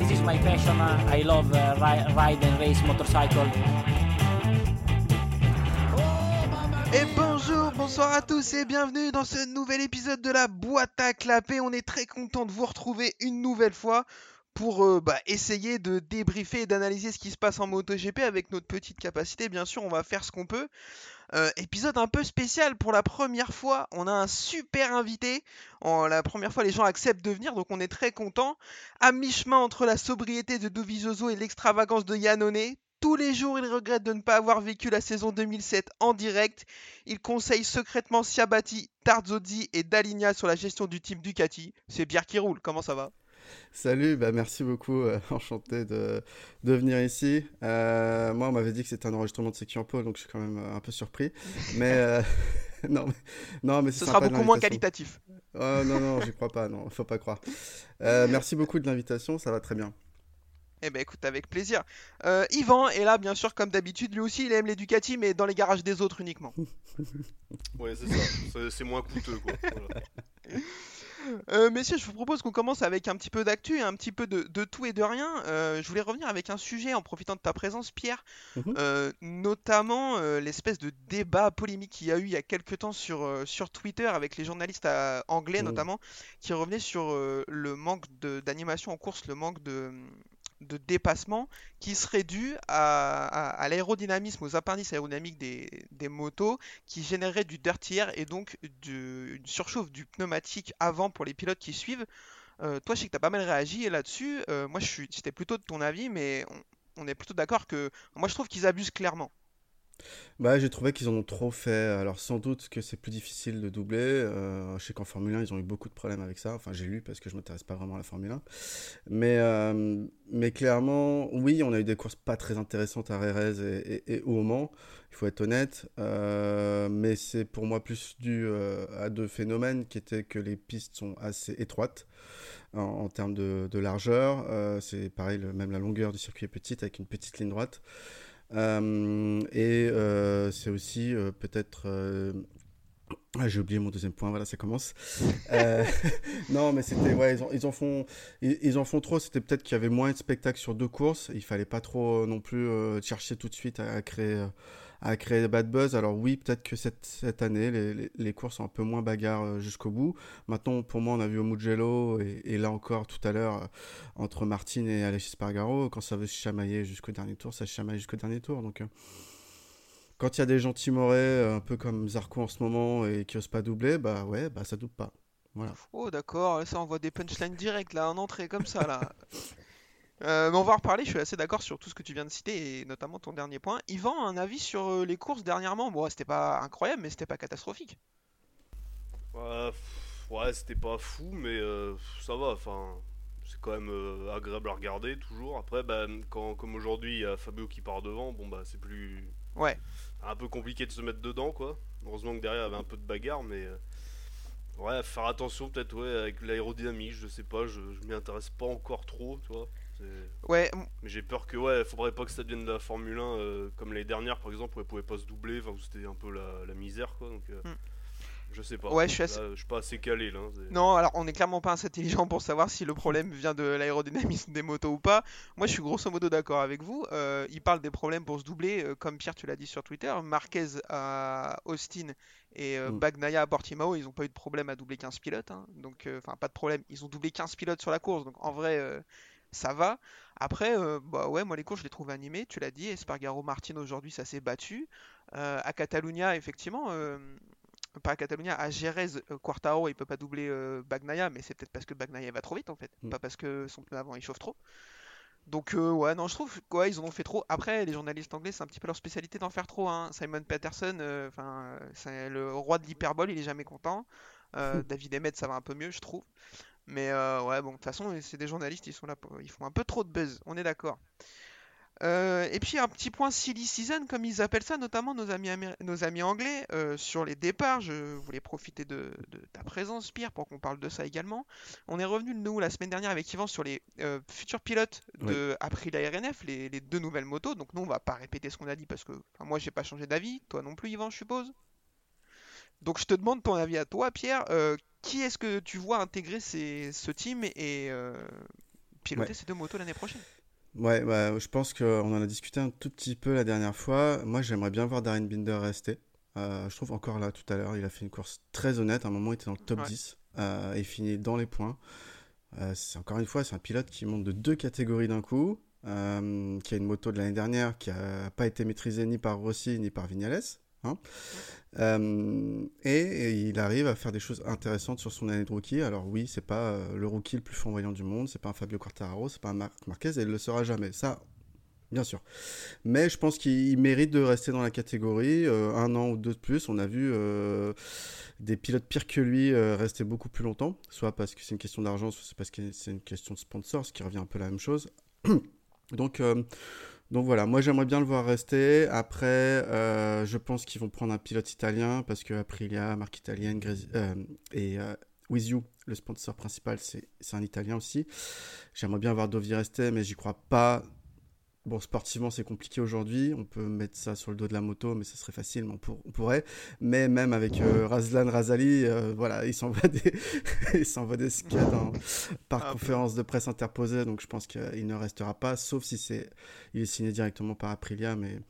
this is my passion. I love uh, and race motorcycle. Et bonjour, bonsoir à tous et bienvenue dans ce nouvel épisode de la boîte à clapper. On est très content de vous retrouver une nouvelle fois pour euh, bah, essayer de débriefer et d'analyser ce qui se passe en MotoGP avec notre petite capacité. Bien sûr, on va faire ce qu'on peut. Euh, épisode un peu spécial pour la première fois. On a un super invité. La première fois, les gens acceptent de venir, donc on est très content. À mi-chemin entre la sobriété de Dovizioso et l'extravagance de Yannone, tous les jours, il regrette de ne pas avoir vécu la saison 2007 en direct. Il conseille secrètement Siabati, Tarzozzi et Daligna sur la gestion du team Ducati. C'est Pierre qui roule, comment ça va? Salut, bah merci beaucoup, euh, enchanté de, de venir ici. Euh, moi, on m'avait dit que c'était un enregistrement de Seki en donc je suis quand même euh, un peu surpris. Mais euh, non, mais, non, mais ce sera beaucoup moins qualitatif. Oh, non, non, j'y crois pas, non, faut pas croire. Euh, merci beaucoup de l'invitation, ça va très bien. Eh ben écoute, avec plaisir. Euh, Yvan est là, bien sûr, comme d'habitude. Lui aussi, il aime les Ducati, mais dans les garages des autres uniquement. ouais, c'est ça. C'est moins coûteux, quoi. Voilà. Euh, messieurs, je vous propose qu'on commence avec un petit peu d'actu et un petit peu de, de tout et de rien. Euh, je voulais revenir avec un sujet en profitant de ta présence, Pierre, Mhm. euh, notamment euh, l'espèce de débat polémique qu'il y a eu il y a quelques temps sur, sur Twitter avec les journalistes anglais Mhm. notamment, qui revenaient sur le manque de- d'animation en course, le manque de, de dépassement qui serait dû à, l'aérodynamisme, aux appendices aérodynamiques des, motos qui générerait du dirty et donc une surchauffe du pneumatique avant pour les pilotes qui suivent. Euh, toi, je sais que tu as pas mal réagi là-dessus. Euh, moi, j'étais plutôt de ton avis, mais on est plutôt d'accord que moi, je trouve qu'ils abusent clairement. Bah, j'ai trouvé qu'ils en ont trop fait. Alors, sans doute que c'est plus difficile de doubler. Euh, je sais qu'en Formule 1, ils ont eu beaucoup de problèmes avec ça. Enfin, j'ai lu parce que je m'intéresse pas vraiment à la Formule 1. Mais, euh, mais clairement, oui, on a eu des courses pas très intéressantes à Rérez et, au Mans. Il faut être honnête. Euh, mais c'est pour moi plus dû à deux phénomènes qui étaient que les pistes sont assez étroites en, termes de, largeur. C'est pareil, même la longueur du circuit est petite avec une petite ligne droite. Euh, et euh, c'est aussi euh, peut-être. Ah, j'ai oublié mon deuxième point, voilà, ça commence. Non, mais c'était. Ouais, ils en, font, ils, en font trop. C'était peut-être qu'il y avait moins de spectacles sur deux courses. Il fallait pas trop non plus chercher tout de suite à créer. À créer bad buzz. Alors oui, peut-être que cette, cette année, les, les, les courses sont un peu moins bagarres euh, jusqu'au bout. Maintenant, pour moi, on a vu au Mugello et, et là encore tout à l'heure euh, entre Martin et Alexis Spargaro, quand ça veut se chamailler jusqu'au dernier tour, ça se chamaille jusqu'au dernier tour. Donc, euh, quand il y a des gens timorés, un peu comme Zarco en ce moment, et qui osent pas doubler, bah ouais, bah ça double pas. Voilà. Oh, d'accord, ça envoie des punchlines directes là, en entrée comme ça là. Euh, mais on va en reparler, je suis assez d'accord sur tout ce que tu viens de citer et notamment ton dernier point. Yvan, un avis sur euh, les courses dernièrement? Bon, c'était pas incroyable, mais c'était pas catastrophique. Ouais, c'était pas fou, mais euh, ça va. Enfin, c'est quand même euh, agréable à regarder toujours. Après, bah, quand, comme aujourd'hui, il y a Fabio qui part devant, bon bah c'est plus Ouais. un peu compliqué de se mettre dedans, quoi. Heureusement que derrière il y avait un peu de bagarre, mais ouais, faire attention peut-être ouais avec l'aérodynamique. Je sais pas, je, je m'y intéresse pas encore trop, tu vois. C'est- Ouais, Mais j'ai peur que ouais, faudrait pas que ça devienne de la Formule 1 euh, comme les dernières par exemple où elle pouvait pas se doubler, enfin où c'était un peu la, la misère quoi. Donc euh, Hmm. je sais pas. Ouais, je suis assez- Là, je suis pas assez calé là. c'est- Non, alors on est clairement pas assez intelligent pour savoir si le problème vient de l'aérodynamisme des motos ou pas. Moi, je suis grosso modo d'accord avec vous. Euh, il parle des problèmes pour se doubler, euh, comme Pierre, tu l'as dit sur Twitter. Marquez à Austin et euh, Mm. Bagnaia à Portimao, ils ont pas eu de problème à doubler 15 pilotes. hein. Donc, euh, enfin, pas de problème. Ils ont doublé 15 pilotes sur la course. Donc, en vrai, euh, ça va. Après, euh, bah ouais, moi les courses, je les trouve animées. Tu l'as dit, Espargaro Martin aujourd'hui, ça s'est battu. Euh, à Catalunya, effectivement. euh, pas à Catalunya, à Jerez, Quartaro, il peut pas doubler Bagnaia, mais c'est peut-être parce que Bagnaia va trop vite en fait, Mm. pas parce que son pneu avant il chauffe trop. Donc euh, ouais, non, je trouve quoi, ils en ont fait trop. Après, les journalistes anglais, c'est un petit peu leur spécialité d'en faire trop. Hein. Simon enfin, euh, c'est le roi de l'hyperbole, il est jamais content. Euh, David Emmett, ça va un peu mieux, je trouve. Mais euh, ouais, bon, de toute façon, c'est des journalistes, ils sont là, pour- ils font un peu trop de buzz, on est d'accord. Euh, et puis un petit point silly season, comme ils appellent ça, notamment nos amis, améri- nos amis anglais, euh, sur les départs. Je voulais profiter de, de ta présence, Pierre, pour qu'on parle de ça également. On est revenu, nous, la semaine dernière avec Yvan sur les euh, futurs pilotes de Aprilia RNF, les, les deux nouvelles motos. Donc nous, on va pas répéter ce qu'on a dit parce que enfin, moi, j'ai pas changé d'avis. Toi non plus, Yvan, je suppose. Donc je te demande ton avis à toi, Pierre. Qui est-ce que tu vois intégrer ces- ce team et euh, piloter ces deux motos l'année prochaine? Ouais, bah, je pense qu'on en a discuté un tout petit peu la dernière fois. Moi, j'aimerais bien voir Darren Binder rester. Euh, je trouve encore là, tout à l'heure, il a fait une course très honnête. À un moment, il était dans le top Ouais. 10 euh, et finit dans les points. Euh, c'est encore une fois, c'est un pilote qui monte de deux catégories d'un coup, qui a une moto de l'année dernière qui n'a pas été maîtrisée ni par Rossi ni par Vignales. Hein. Euh, et, il arrive à faire des choses intéressantes sur son année de rookie. Alors oui, c'est pas euh, le rookie le plus flamboyant du monde, c'est pas un Fabio Quartararo, c'est pas un Marc Marquez, et il le sera jamais. Ça, bien sûr. Mais je pense qu'il mérite de rester dans la catégorie euh, un an ou deux de plus. On a vu des pilotes pires que lui rester beaucoup plus longtemps, soit parce que c'est une question d'argent, soit parce que c'est une question de sponsor, ce qui revient un peu la même chose. donc, donc voilà, moi j'aimerais bien le voir rester. Après, euh, je pense qu'ils vont prendre un pilote italien parce que Aprilia, marque italienne, euh, et euh, With You, le sponsor principal, c'est c'est un italien aussi. J'aimerais bien voir Dovi rester, mais j'y crois pas. Bon, sportivement, c'est compliqué aujourd'hui. On peut mettre ça sur le dos de la moto, mais ça serait facile, mais on, pour- on pourrait. Mais même avec euh, Razlan Razali, euh, voilà, il s'envoie des, il s'envoie des par Ah, conférence de presse interposée, donc je pense qu'il ne restera pas, sauf si c'est, il est signé directement par Aprilia, mais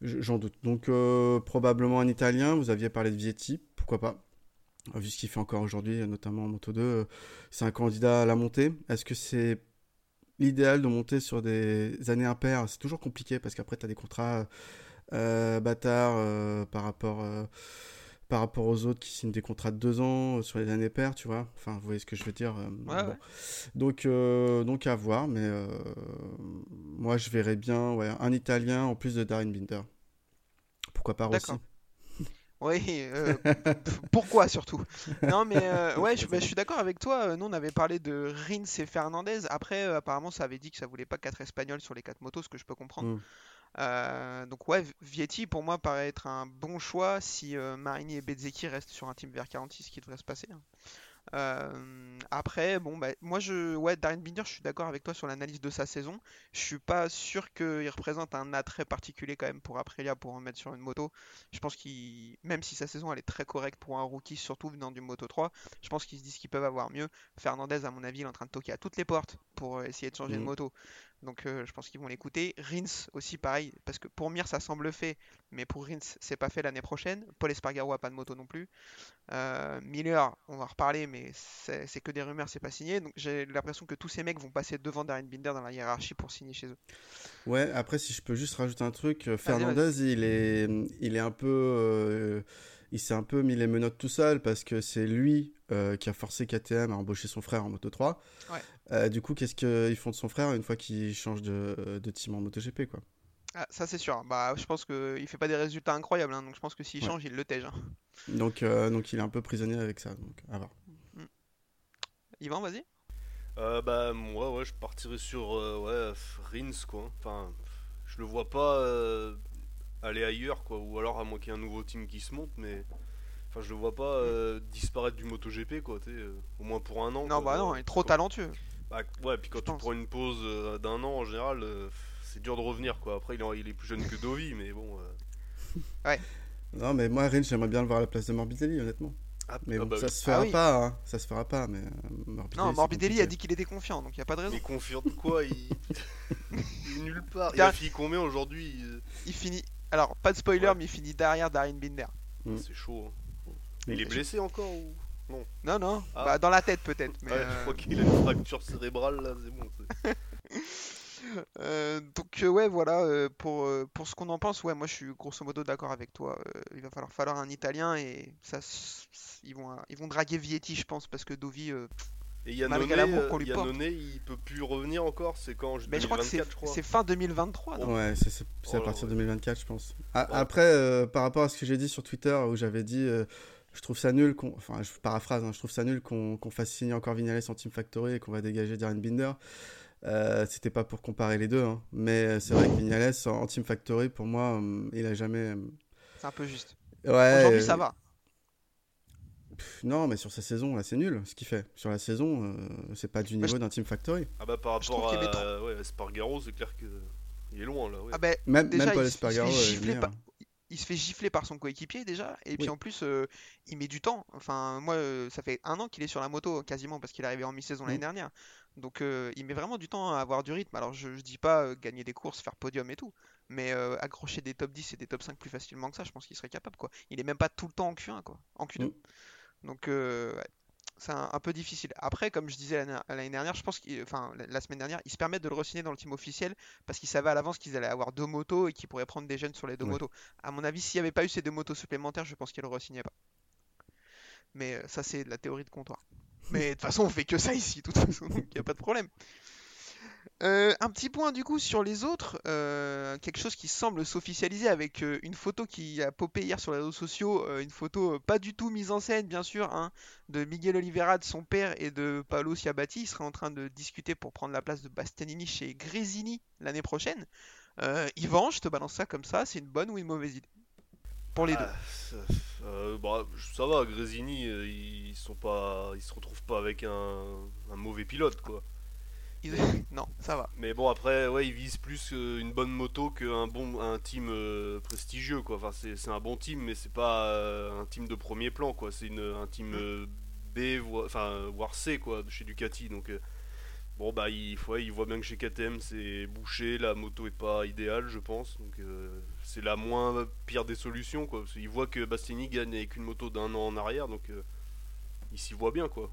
j'en doute. Donc euh, probablement un Italien. Vous aviez parlé de Vietti, pourquoi pas? Vu ce qu'il fait encore aujourd'hui, notamment en Moto 2, euh, c'est un candidat à la montée. Est-ce que c'est l'idéal de monter sur des années impaires C'est toujours compliqué parce qu'après, tu as des contrats euh, bâtards euh, par, rapport, euh, par rapport aux autres qui signent des contrats de deux ans sur les années paires, tu vois. Enfin, vous voyez ce que je veux dire. Ouais, bon. ouais. Donc, donc à voir, mais moi, je verrais bien ouais, un Italien en plus de Darren Binder. Pourquoi pas Rossi D'accord. Oui, euh, pourquoi surtout? Non, mais euh, ouais, je, bah, je suis d'accord avec toi. euh, Nous, on avait parlé de Rins et Fernandez. Après, euh, apparemment, ça avait dit que ça voulait pas quatre Espagnols sur les quatre motos, ce que je peux comprendre. Mm. Donc ouais, Vietti pour moi paraît être un bon choix si Marini et Bezzecchi restent sur un team VR46, ce qui devrait se passer. hein. Euh, après, bon, bah, moi, je, ouais, Darren Binder, je suis d'accord avec toi sur l'analyse de sa saison. Je suis pas sûr qu'il représente un attrait particulier quand même pour Aprilia pour en mettre sur une moto. Je pense qu'il, même si sa saison elle est très correcte pour un rookie, surtout venant du Moto 3, je pense qu'ils se disent qu'ils peuvent avoir mieux. Fernandez, à mon avis, il est en train de toquer à toutes les portes pour essayer de changer de Mhm. moto. Donc euh, je pense qu'ils vont l'écouter. Rins aussi pareil, parce que pour Mir ça semble fait, mais pour Rins c'est pas fait l'année prochaine. Paul Espargaro a pas de moto non plus. Euh, Miller, on va en reparler, mais c'est que des rumeurs, c'est pas signé. Donc j'ai l'impression que tous ces mecs vont passer devant Darren Binder dans la hiérarchie pour signer chez eux. Ouais, après, si je peux juste rajouter un truc, euh, Fernandez, il est, il est un peu, euh, il s'est un peu mis les menottes tout seul parce que c'est lui qui a forcé KTM à embaucher son frère en Moto 3. Ouais. Euh, du coup, qu'est-ce qu'ils font de son frère une fois qu'il change de, de team en MotoGP, quoi? Ah, ça c'est sûr. Bah je pense qu'il fait pas des résultats incroyables, hein, donc je pense que s'il Ouais. change, il le tège. hein. Donc, euh, donc, il est un peu prisonnier avec ça. Donc, à voir. Yvan, vas-y. Euh, bah moi ouais je partirais sur euh, ouais Rins quoi. Enfin je le vois pas euh, aller ailleurs quoi ou alors à moins qu'il y ait un nouveau team qui se monte mais enfin je le vois pas euh, disparaître du MotoGP quoi euh, au moins pour un an. Non, quoi, bah non, il est trop talentueux. Bah, ouais puis quand Je tu pense. prends une pause euh, d'un an en général euh, c'est dur de revenir quoi. Après il est, il est plus jeune que Dovi mais bon. euh, Non, mais moi, Rins, j'aimerais bien le voir à la place de Morbidelli, honnêtement. ah, Mais ah bon, bah ça se fera Ah oui. pas, hein. ça se fera pas, mais euh, Morbidelli, Non, c'est Morbidelli a compliqué. dit qu'il était confiant, donc il y a pas de raison. Mais confiant de quoi il... il est nulle part. Il Tiens. a fini combien aujourd'hui Il finit. Alors, pas de spoiler, Ouais. mais il finit derrière Darren Binder. Mm. C'est chaud. hein. Mais Il est blessé encore ou Non, non, Ah. bah, dans la tête peut-être. Mais, Ouais, euh, je crois qu'il a une fracture cérébrale là, c'est bon. c'est- euh, donc, euh, ouais, voilà, euh, pour, euh, pour ce qu'on en pense, ouais, moi je suis grosso modo d'accord avec toi. Euh, il va falloir, falloir un Italien et ça, ils vont, euh, ils vont draguer Vietti, je pense, parce que Dovi. euh, Et Yannone, Malgré l'amour euh, qu'on lui porte. Yannone, il peut plus revenir encore, c'est quand en mais je crois que 2024, c'est je crois. c'est fin 2023. non? Ouais, c'est c'est- c'est à Oh, partir de ouais. 2024, je pense. A- Ouais. Après, euh, par rapport à ce que j'ai dit sur Twitter, où j'avais dit, euh, je trouve ça nul, qu'on, enfin, je paraphrase, hein, je trouve ça nul qu'on qu'on fasse signer encore Vignales en Team Factory et qu'on va dégager Darren Binder. Euh, C'était pas pour comparer les deux, hein. mais c'est vrai que Vignales en, en Team Factory, pour moi, hum, il a jamais. hum, C'est un peu juste. Ouais. Aujourd'hui, euh, ça va. pff, Non, mais sur sa saison, là, c'est nul ce qu'il fait. Sur la saison, euh, c'est pas du Bah, niveau d'un Team Factory. Ah bah par rapport à ouais, Spargaro, c'est clair que il est loin là. Ouais. Ah ben, Même, Déjà, même Paul il se- il se fait Espargaro est gifler meilleur. par- il se fait gifler par son coéquipier déjà, et puis en plus, euh, il met du temps. Enfin, moi, euh, ça fait un an qu'il est sur la moto quasiment parce qu'il est arrivé en mi-saison l'année Mm. dernière. Donc euh, il met vraiment du temps à avoir du rythme. Alors je, je dis pas gagner des courses, faire podium et tout, mais accrocher des top 10 et des top 5 plus facilement que ça, je pense qu'il serait capable quoi. Il est même pas tout le temps en Q1 quoi, en Q2. Mm. Donc ouais, c'est un, un peu difficile. Après, comme je disais l'année dernière, je pense qu'il, enfin la, semaine dernière, ils se permettent de le re-signer dans le team officiel parce qu'ils savaient à l'avance qu'ils allaient avoir deux motos et qu'ils pourraient prendre des jeunes sur les deux Ouais. motos. À mon avis, s'il n'y avait pas eu ces deux motos supplémentaires, je pense qu'ils le re-signaient pas. Mais euh, ça, c'est de la théorie de comptoir. Mais de toute façon, on fait que ça ici, de toute façon, donc il n'y a pas de problème. Euh, un petit point du coup sur les autres, euh, quelque chose qui semble s'officialiser avec euh, une photo qui a popé hier sur les réseaux sociaux, une photo pas du tout mise en scène bien sûr, hein, de Miguel Oliveira, de son père et de Paolo Ciabatti. Ils seraient en train de discuter pour prendre la place de Bastianini chez Gresini l'année prochaine. Yvan, je te balance ça comme ça, c'est une bonne ou une mauvaise idée Pour les deux. Ah, ça, euh, bah, ça va, Grésini, ils sont pas, ils se retrouvent pas avec un, un mauvais pilote quoi. Ils- Non, ça va. Mais bon après, ouais, ils visent plus euh, une bonne moto qu'un bon, un team euh, prestigieux quoi. Enfin c'est, c'est un bon team, mais c'est pas euh, un team de premier plan quoi. C'est une, un team euh, B, vo- enfin voire C quoi, de chez Ducati. Donc bon bah il, ouais, ils voient bien que chez KTM c'est bouché, la moto est pas idéale je pense. Donc c'est la moins pire des solutions quoi. Parce qu'ils voient que Bastiani gagne avec une moto d'un an en arrière, donc ils s'y voient bien quoi.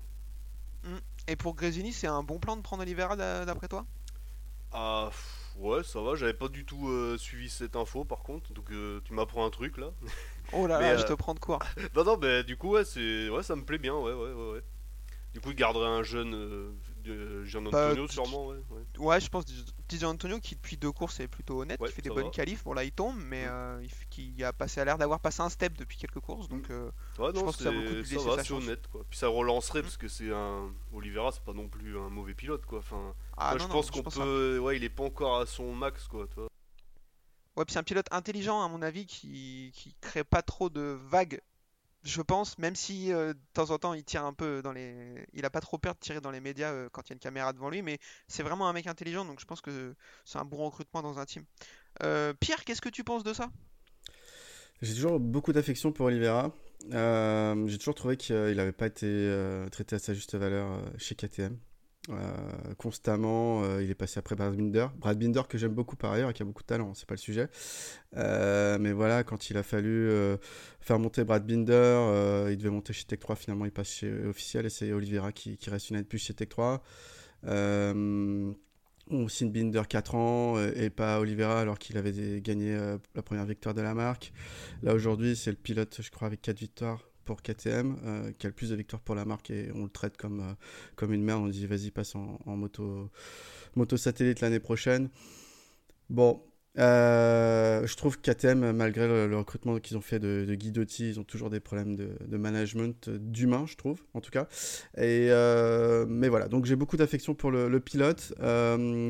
Et pour Gresini, c'est un bon plan de prendre Oliveira d'a- d'après toi? Ah ouais, ça va, j'avais pas du tout euh, suivi cette info par contre, donc euh, tu m'apprends un truc là. Oh là Mais, là, je euh, te prends de court. non, non, mais du coup, ouais, c'est... ouais, ça me plaît bien, ouais, ouais, ouais. ouais. Du coup, il garderait un jeune euh, de Gian Antonio sûrement, ouais. ouais. Je pense Di Antonio qui depuis deux courses est plutôt honnête, qui fait des bonnes qualifs. Bon là il tombe, mais Mm. euh, qui a passé a l'air d'avoir passé un step depuis quelques courses, donc euh, Ouais, Je pense que ça vaut le coup de laisser ça honnête, quoi. Puis ça relancerait, Mm. parce que c'est un... Oliveira, c'est pas non plus un mauvais pilote, quoi. Enfin, ah moi, je pense qu'on peut... Ouais, il est pas encore à son max, quoi, tu vois. Ouais, puis c'est un pilote intelligent à mon avis qui qui crée pas trop de vagues. Je pense, même si euh, de temps en temps il tire un peu dans les, il a pas trop peur de tirer dans les médias euh, quand il y a une caméra devant lui, mais c'est vraiment un mec intelligent, donc je pense que c'est un bon recrutement dans un team. Euh, Pierre, qu'est-ce que tu penses de ça? J'ai toujours beaucoup d'affection pour Oliveira. J'ai toujours trouvé qu'il n'avait pas été traité à sa juste valeur chez KTM. Euh, constamment, euh, il est passé après Brad Binder. Brad Binder que j'aime beaucoup par ailleurs et qui a beaucoup de talent, c'est pas le sujet. Euh, mais voilà, quand il a fallu faire monter Brad Binder, il devait monter chez Tech 3, finalement il passe chez Officiel et c'est Oliveira qui, reste une année de plus chez Tech 3. Euh, on signe Binder 4 ans et pas Oliveira alors qu'il avait gagné la première victoire de la marque. Là aujourd'hui, c'est le pilote, je crois, avec 4 victoires pour KTM, euh, qui a le plus de victoires pour la marque et on le traite comme, euh, comme une merde. On dit vas-y, passe en, en moto, satellite l'année prochaine. Bon, euh, je trouve KTM, malgré le, recrutement qu'ils ont fait de, de Guidotti, ils ont toujours des problèmes de, management, euh, d'humain, je trouve, en tout cas. Et, mais voilà, donc j'ai beaucoup d'affection pour le, pilote.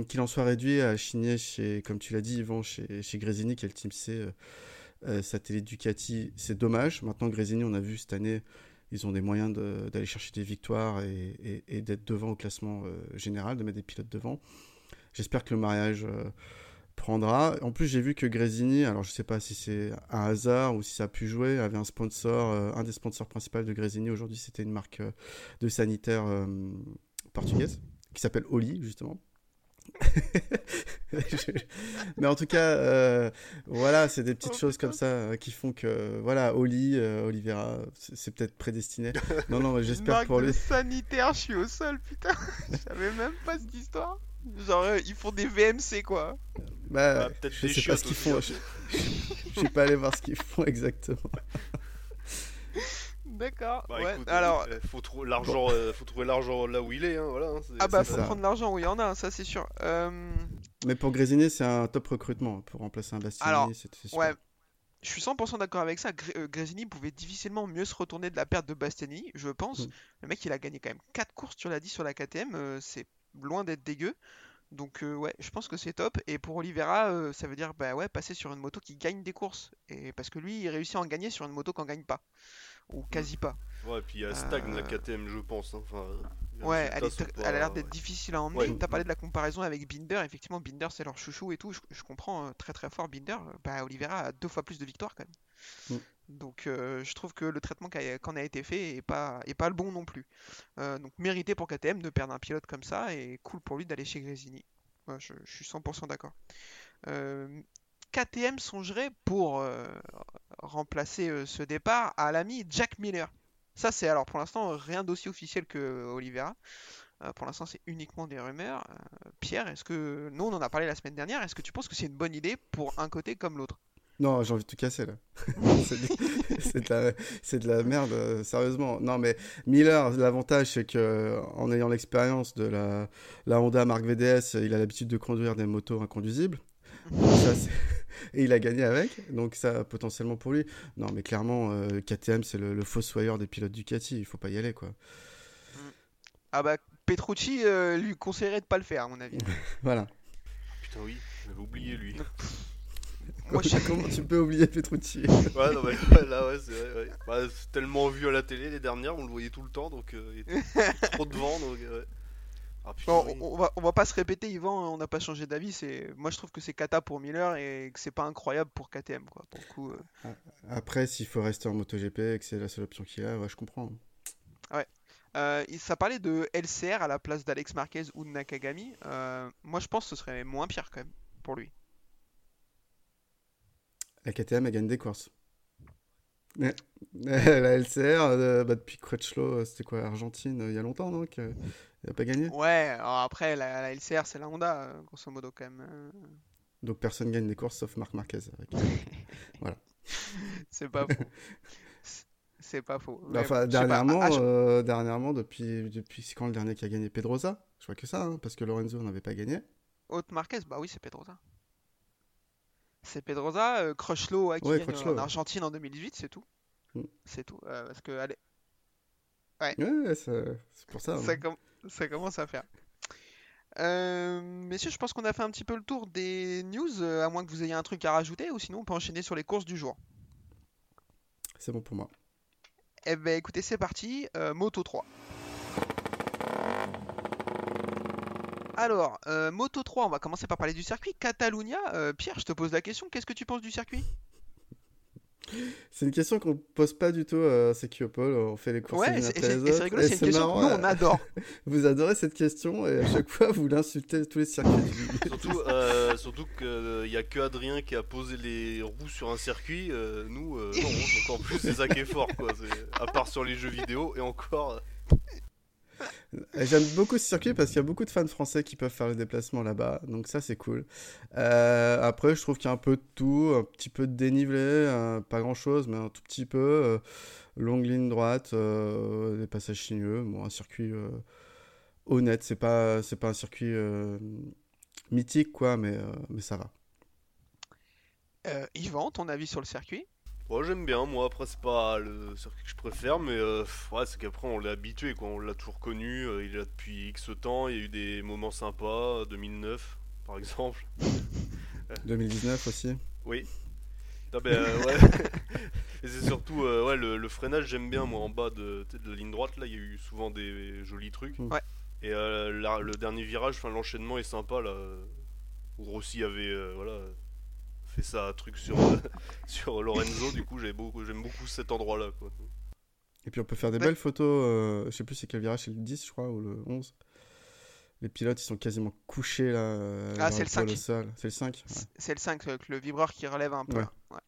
Qu'il en soit réduit à chigner chez, comme tu l'as dit, Yvan, chez, chez Grésini, qui est le Team C satellite Ducati, c'est dommage. Maintenant, Grésini, on a vu cette année, ils ont des moyens d'aller chercher des victoires et, d'être devant au classement euh, général, de mettre des pilotes devant. J'espère que le mariage euh, prendra. En plus, j'ai vu que Grésini, alors je sais pas si c'est un hasard ou si ça a pu jouer, avait un sponsor, euh, un des sponsors principaux de Grésini aujourd'hui, c'était une marque euh, de sanitaire euh, portugaise qui s'appelle Oli, justement. Je- Mais en tout cas, euh, voilà, c'est des petites choses comme ça euh, qui font que, voilà, Oli, euh, Oliveira, c'est peut-être prédestiné. Non, non, j'espère pour lui. sanitaire, je suis au sol, putain. Je savais même pas cette histoire. Genre, euh, ils font des VMC quoi. Bah, Bah, peut-être je sais pas ce qu'ils font. hein. Je, je- je suis pas allé voir ce qu'ils font exactement. D'accord. Bah, ouais. écoute, Alors, euh, faut, trouver l'argent, euh, faut trouver l'argent là où il est, hein, voilà. hein, ah bah faut ça. prendre l'argent où il y en a, ça c'est sûr. Euh, Mais pour Grésini, c'est un top recrutement pour remplacer un Bastiani. Alors, c'est ouais. Je suis 100% d'accord avec ça. Gré- Grésini pouvait difficilement mieux se retourner de la perte de Bastiani, je pense. Mm. Le mec, il a gagné quand même 4 courses, tu l'as dit, sur la KTM. euh, c'est loin d'être dégueu. Donc, euh, ouais, je pense que c'est top. Et pour Oliveira, euh, ça veut dire bah ouais, passer sur une moto qui gagne des courses. Et parce que lui, il réussit à en gagner sur une moto qu'on gagne pas. Ou quasi pas. Ouais, puis elle stagne la Euh, KTM, je pense. hein, Enfin, Ouais, elle, est pas- a l'air d'être difficile à emmener. Ouais. T'as parlé de la comparaison avec Binder. Effectivement, Binder, c'est leur chouchou et tout. Je, je comprends euh, très très fort Binder. Bah, Oliveira a deux fois plus de victoires quand même. Donc euh, je trouve que le traitement qu'en a été fait est pas, est pas le bon non plus. Euh, donc mérité pour KTM de perdre un pilote comme ça et cool pour lui d'aller chez Grésini. Ouais, je, je suis 100% d'accord. Euh, KTM songerait pour euh, remplacer euh, ce départ à l'ami Jack Miller. Ça c'est alors pour l'instant rien d'aussi officiel que Oliveira. Euh, pour l'instant c'est uniquement des rumeurs. Pierre, est-ce que nous on en a parlé la semaine dernière, est-ce que tu penses que c'est une bonne idée pour un côté comme l'autre? Non, j'ai envie de tout casser là. C'est de, la, c'est de la merde, sérieusement. Non, mais Miller, l'avantage, c'est que en ayant l'expérience de la, la Honda Mark VDS, il a l'habitude de conduire des motos inconduisibles. Ça, Et il a gagné avec, donc ça, potentiellement pour lui. Non, mais clairement, euh, KTM, c'est le, le fossoyeur des pilotes Ducati, il faut pas y aller, quoi. Ah bah Petrucci euh, lui conseillerait de pas le faire à mon avis. Voilà. Putain, oui, j'avais oublié lui. Moi, je- Comment tu peux oublier Petrucci? Ouais, non, mais ouais, là, ouais, c'est vrai. ouais. Bah, c'est tellement vu à la télé les dernières, on le voyait tout le temps, donc euh, il était trop devant. Donc, euh, ouais. Ah putain, Bon, oui. on, on va, on va pas se répéter, Yvan, on n'a pas changé d'avis. C'est, moi je trouve que c'est Kata pour Miller et que c'est pas incroyable pour KTM quoi. Pour le coup, euh. Après, s'il faut rester en MotoGP et que c'est la seule option qu'il a, ouais, je comprends. Euh, il- ça parlait de LCR à la place d'Alex Marquez ou de Nakagami. Euh, moi je pense que ce serait moins pire quand même pour lui. La KTM, elle gagne des courses. Mais, la LCR, euh, bah, depuis Crutchlow, c'était quoi, Argentine, euh, il y a longtemps, donc n'a pas gagné? Ouais, alors après la, la LCR c'est la Honda euh, grosso modo quand même. euh. Donc personne gagne des courses sauf Marc Marquez. avec- C'est pas faux. C'est- pas faux. Bah, Mais enfin, bon, je sais pas, dernièrement, à- à- euh, dernièrement, depuis, depuis c'est quand le dernier qui a gagné Pedrosa? Je crois que ça, hein, parce que Lorenzo n'avait pas gagné. Haute Marquez, bah oui, c'est Pedrosa. C'est Pedrosa, euh, Crutchlow ouais, qui Ouais, gagne en ouais. Argentine en 2018, c'est tout. Mm. C'est tout. Euh, parce que, allez, Ouais, c'est pour ça. ça, hein. com- ça commence à faire. Euh, messieurs, je pense qu'on a fait un petit peu le tour des news, euh, à moins que vous ayez un truc à rajouter, ou sinon on peut enchaîner sur les courses du jour. C'est bon pour moi. Eh ben écoutez, c'est parti, euh, Moto 3. Alors, euh, Moto 3, on va commencer par parler du circuit. Catalunya, Pierre, je te pose la question, qu'est-ce que tu penses du circuit? C'est une question qu'on pose pas du tout à Sekiopol. On fait les courses Ouais, les c'est- après c'est les c'est rigolo, c'est une question marrant, que nous euh, on adore. Vous adorez cette question et à chaque fois vous l'insultez tous les circuits. du- Surtout, euh, surtout qu'il n'y a que Adrien qui a posé les roues sur un circuit. euh, nous, euh, non. Donc en plus, c'est ça qui est fort, quoi. C'est- À part sur les jeux vidéo, et encore. Euh, J'aime beaucoup ce circuit parce qu'il y a beaucoup de fans français qui peuvent faire le déplacement là-bas, donc ça c'est cool. Euh, après, je trouve qu'il y a un peu de tout, un petit peu de dénivelé, euh, pas grand-chose, mais un tout petit peu. longue ligne droite, des passages sinueux, bon, un circuit honnête. C'est pas, un circuit mythique quoi, mais, mais ça va. Yvan, ton avis sur le circuit? Moi j'aime bien, moi après c'est pas le circuit que je préfère, mais euh, ouais, c'est qu'après on l'est habitué, quoi. on l'a toujours connu, euh, il est là depuis X temps, il y a eu des moments sympas, euh, 2009 par exemple. 2019 aussi. Oui. Ah ben, euh, ouais. Et c'est surtout euh, ouais, le, le freinage, j'aime bien moi en bas de, de la ligne droite, là il y a eu souvent des jolis trucs. Ouais. Et euh, la- le dernier virage, enfin l'enchaînement est sympa là. Où Rossi avait euh, voilà, fait ça truc sur, euh, sur Lorenzo, du coup j'aime beaucoup, cet endroit là. Quoi. Et puis on peut faire des Ouais. belles photos, euh, je sais plus c'est quel virage, c'est le 10 je crois, ou le 11. Les pilotes ils sont quasiment couchés là. euh, Ah, c'est le épaule 5. au sol. C'est le 5 C- C'est le 5, avec le vibreur qui relève un peu. Ouais.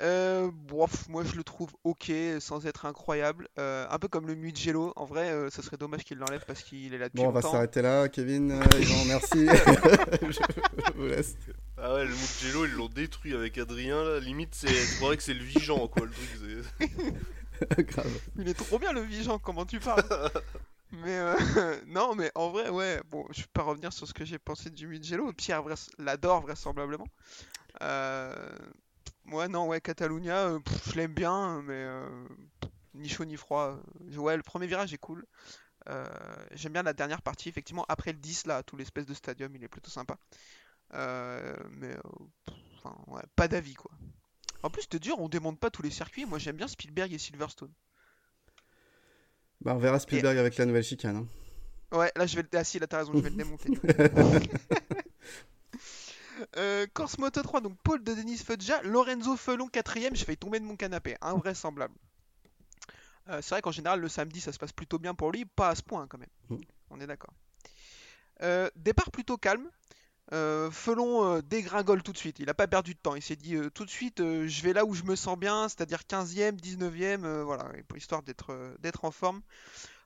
Euh, bof, moi je le trouve ok sans être incroyable. Euh, un peu comme le Mugello. En vrai, euh, ça serait dommage qu'il l'enlève parce qu'il est là depuis Bon, on va s'arrêter là, Kevin. euh, merci. je vous laisse. Ah ouais, le Mugello ils l'ont détruit avec Adrien là, limite c'est, croirais que c'est le Vigeant quoi le truc. c'est- Grave. Il est trop bien le Vigeant, comment tu parles? Mais euh, non, mais en vrai, ouais. Bon, je vais pas revenir sur ce que j'ai pensé du Mugello. Pierre vrais- l'adore vraisemblablement. Euh, Ouais, non, ouais, Catalunya, euh, pff, je l'aime bien, mais euh, ni chaud ni froid. Euh, Ouais, le premier virage est cool. J'aime bien la dernière partie, effectivement. Après le 10, là, tout l'espèce de stadium, il est plutôt sympa. Mais pff, enfin, ouais, pas d'avis, quoi. En plus, te dire, on démonte pas tous les circuits. Moi, j'aime bien Spielberg et Silverstone. Bah, on verra Spielberg avec la nouvelle chicane. hein. Ouais, là je vais le. Ah si, là t'as raison, je vais le démonter. Euh, Corse Moto 3, donc Paul de Denis Fodja, Lorenzo Felon quatrième, j'ai failli tomber de mon canapé, invraisemblable. Euh, c'est vrai qu'en général le samedi ça se passe plutôt bien pour lui, pas à ce point quand même. Mm. On est d'accord. Euh, départ plutôt calme. Euh, Felon dégringole tout de suite, il a pas perdu de temps, il s'est dit tout de suite je vais là où je me sens bien, c'est-à-dire 15e, 19e, euh, voilà, histoire d'être en forme.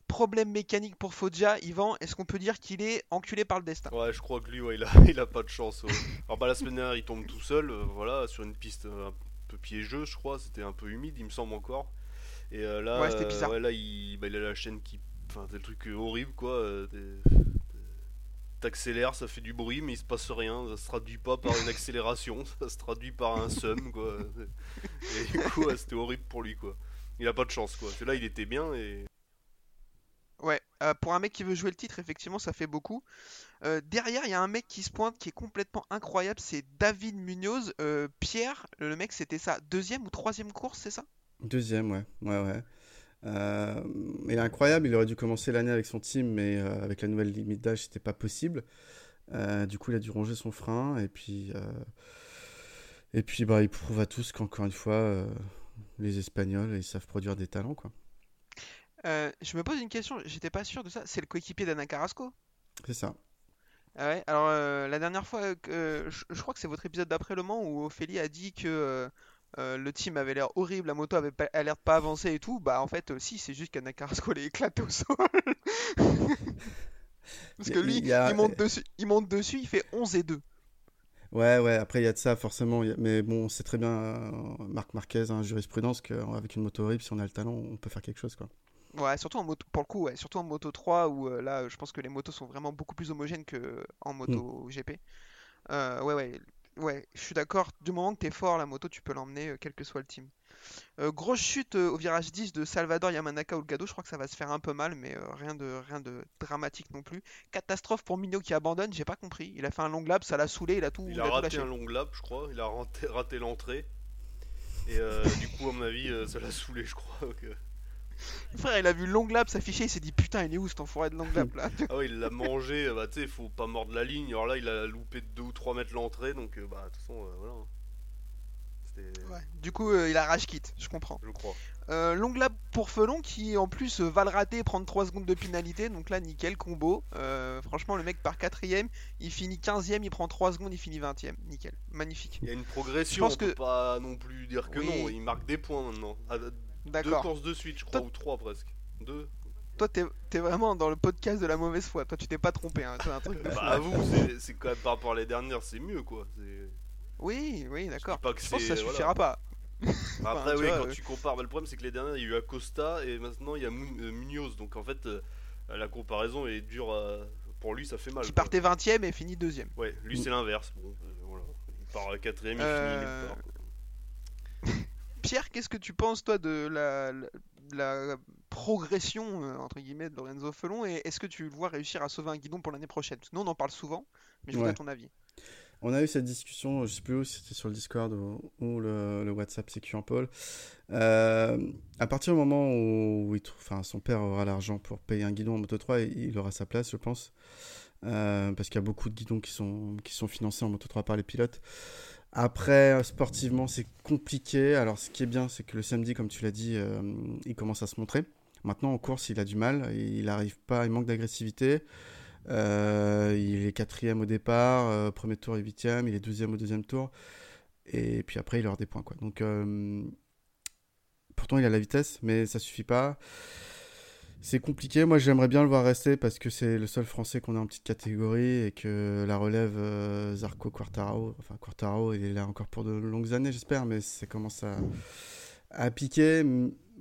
Problème mécanique pour Foggia, Yvan, est-ce qu'on peut dire qu'il est enculé par le destin? Ouais, je crois que lui, ouais, il a, il a pas de chance. ouais. Alors, bah, la semaine dernière, il tombe tout seul, euh, voilà, sur une piste euh, un peu piégeuse, je crois. C'était un peu humide, il me semble encore. Et euh, là, Ouais, c'était bizarre. ouais, là, il, bah, il a la chaîne qui. Enfin, des trucs euh, horribles, quoi. des- T'accélères, ça fait du bruit, mais il se passe rien. Ça se traduit pas par une accélération, ça se traduit par un sum, quoi. Et du coup, ouais, c'était horrible pour lui, quoi. Il a pas de chance, quoi. Parce que là, il était bien et. Ouais, euh, pour un mec qui veut jouer le titre, effectivement, ça fait beaucoup. Euh, derrière, il y a un mec qui se pointe qui est complètement incroyable, c'est David Munoz. Euh, Pierre, le mec, c'était sa deuxième ou troisième course, c'est ça? Deuxième, ouais. Ouais, ouais. Il est incroyable, il aurait dû commencer l'année avec son team, mais avec la nouvelle limite d'âge, c'était pas possible. Du coup, il a dû ronger son frein, et puis, et bah, il prouve à tous qu'encore une fois, les Espagnols, ils savent produire des talents, quoi. Euh, Je me pose une question, j'étais pas sûr de ça. C'est le coéquipier d'Anna Carrasco C'est ça. Ah ouais, alors euh, la dernière fois, euh, que, je, je crois que c'est votre épisode d'après Le Mans où Ophélie a dit que euh, le team avait l'air horrible, la moto avait pas, a l'air de pas avancer et tout. Bah en fait, si, c'est juste qu'Anna Carrasco l'est éclaté au sol. Parce que lui, il y a- il monte dessus, il monte dessus, il fait 11 et 2. Ouais, ouais, après, il y a de ça, forcément. a- Mais bon, c'est très bien, euh, Marc Marquez, hein, jurisprudence, qu'avec une moto horrible, si on a le talent, on peut faire quelque chose, quoi. Ouais, surtout en moto, pour le coup, ouais, surtout en moto 3 où euh, là, je pense que les motos sont vraiment beaucoup plus homogènes que en moto GP. Euh, ouais, ouais, ouais, je suis d'accord. Du moment que t'es fort, la moto, tu peux l'emmener, euh, quel que soit le team. Euh, grosse chute euh, au virage 10 de Salvador Yamanaka Olgado. Je crois que ça va se faire un peu mal, mais euh, rien de rien de dramatique non plus. Catastrophe pour Mignot qui abandonne. J'ai pas compris. Il a fait un long lap, ça l'a saoulé, il a tout, Il il a raté lâché. un long lap, je crois. Il a raté, raté l'entrée. Et euh, du coup, à mon avis, euh, ça l'a saoulé, je crois. euh. Frère, il a vu long lap s'afficher, il s'est dit putain, il est où cet enfoiré de long lap là Ah ouais, il l'a mangé. euh, Bah, tu sais, faut pas mordre la ligne. Alors là, il a loupé de 2 ou 3 mètres l'entrée. Donc, euh, bah, de toute façon, euh, voilà. C'était. Ouais. Du coup, euh, il a rage quitte, je comprends. Je crois. Euh, long lap pour Felon qui en plus euh, va le rater et prendre 3 secondes de pénalité. Donc là, nickel combo. Franchement, le mec part 4ème, il finit 15ème, il prend 3 secondes, il finit 20ème. Nickel, magnifique. Il y a une progression. Je pense on peut que- pas non plus dire que Oui. non. Il marque des points maintenant. Deux courses de suite, je crois, Toi- ou 3 presque. Deux. Toi, t'es vraiment dans le podcast de la mauvaise foi. Toi, tu t'es pas trompé. Hein. C'est un truc de. Bah, avoue, c'est- c'est quand même par rapport à les dernières, c'est mieux quoi. Oui, oui, d'accord. que Je pense que ça suffira pas. Bah, Après, Enfin, oui, vois, quand euh, tu compares, bah, le problème c'est que les dernières, il y a eu Acosta et maintenant il y a euh, Munoz. Donc en fait, euh, la comparaison est dure. à- Pour lui, ça fait mal. Qui partait 20ème et finit 2ème. Ouais, lui c'est l'inverse. Bon, euh, voilà. Il part quatrième, il Euh, finit. Pierre, qu'est-ce que tu penses, toi, de la, la, la progression, euh, entre guillemets, de Lorenzo Felon Et est-ce que tu le vois réussir à sauver un guidon pour l'année prochaine? Parce que Nous, on en parle souvent, mais je voudrais ton avis. On a eu cette discussion, je sais plus où, si c'était sur le Discord ou, le, le WhatsApp en Paul. Euh, à partir du moment où il trouve, enfin, son père aura l'argent pour payer un guidon en Moto 3, il, il aura sa place, je pense. Euh, parce qu'il y a beaucoup de guidons qui sont, qui sont financés en Moto 3 par les pilotes. Après, euh, sportivement, c'est compliqué. Alors, ce qui est bien, c'est que le samedi, comme tu l'as dit, euh, il commence à se montrer. Maintenant, en course, il a du mal. Il arrive pas, il manque d'agressivité. Euh, il est quatrième au départ, premier tour et huitième, il est deuxième au deuxième tour, et puis après il aura des points quoi. Donc pourtant il a la vitesse, mais ça suffit pas. C'est compliqué. Moi j'aimerais bien le voir rester parce que c'est le seul Français qu'on a en petite catégorie et que la relève euh, Zarco Quartaro, enfin Quartaro il est là encore pour de longues années j'espère, mais ça commence à, à piquer.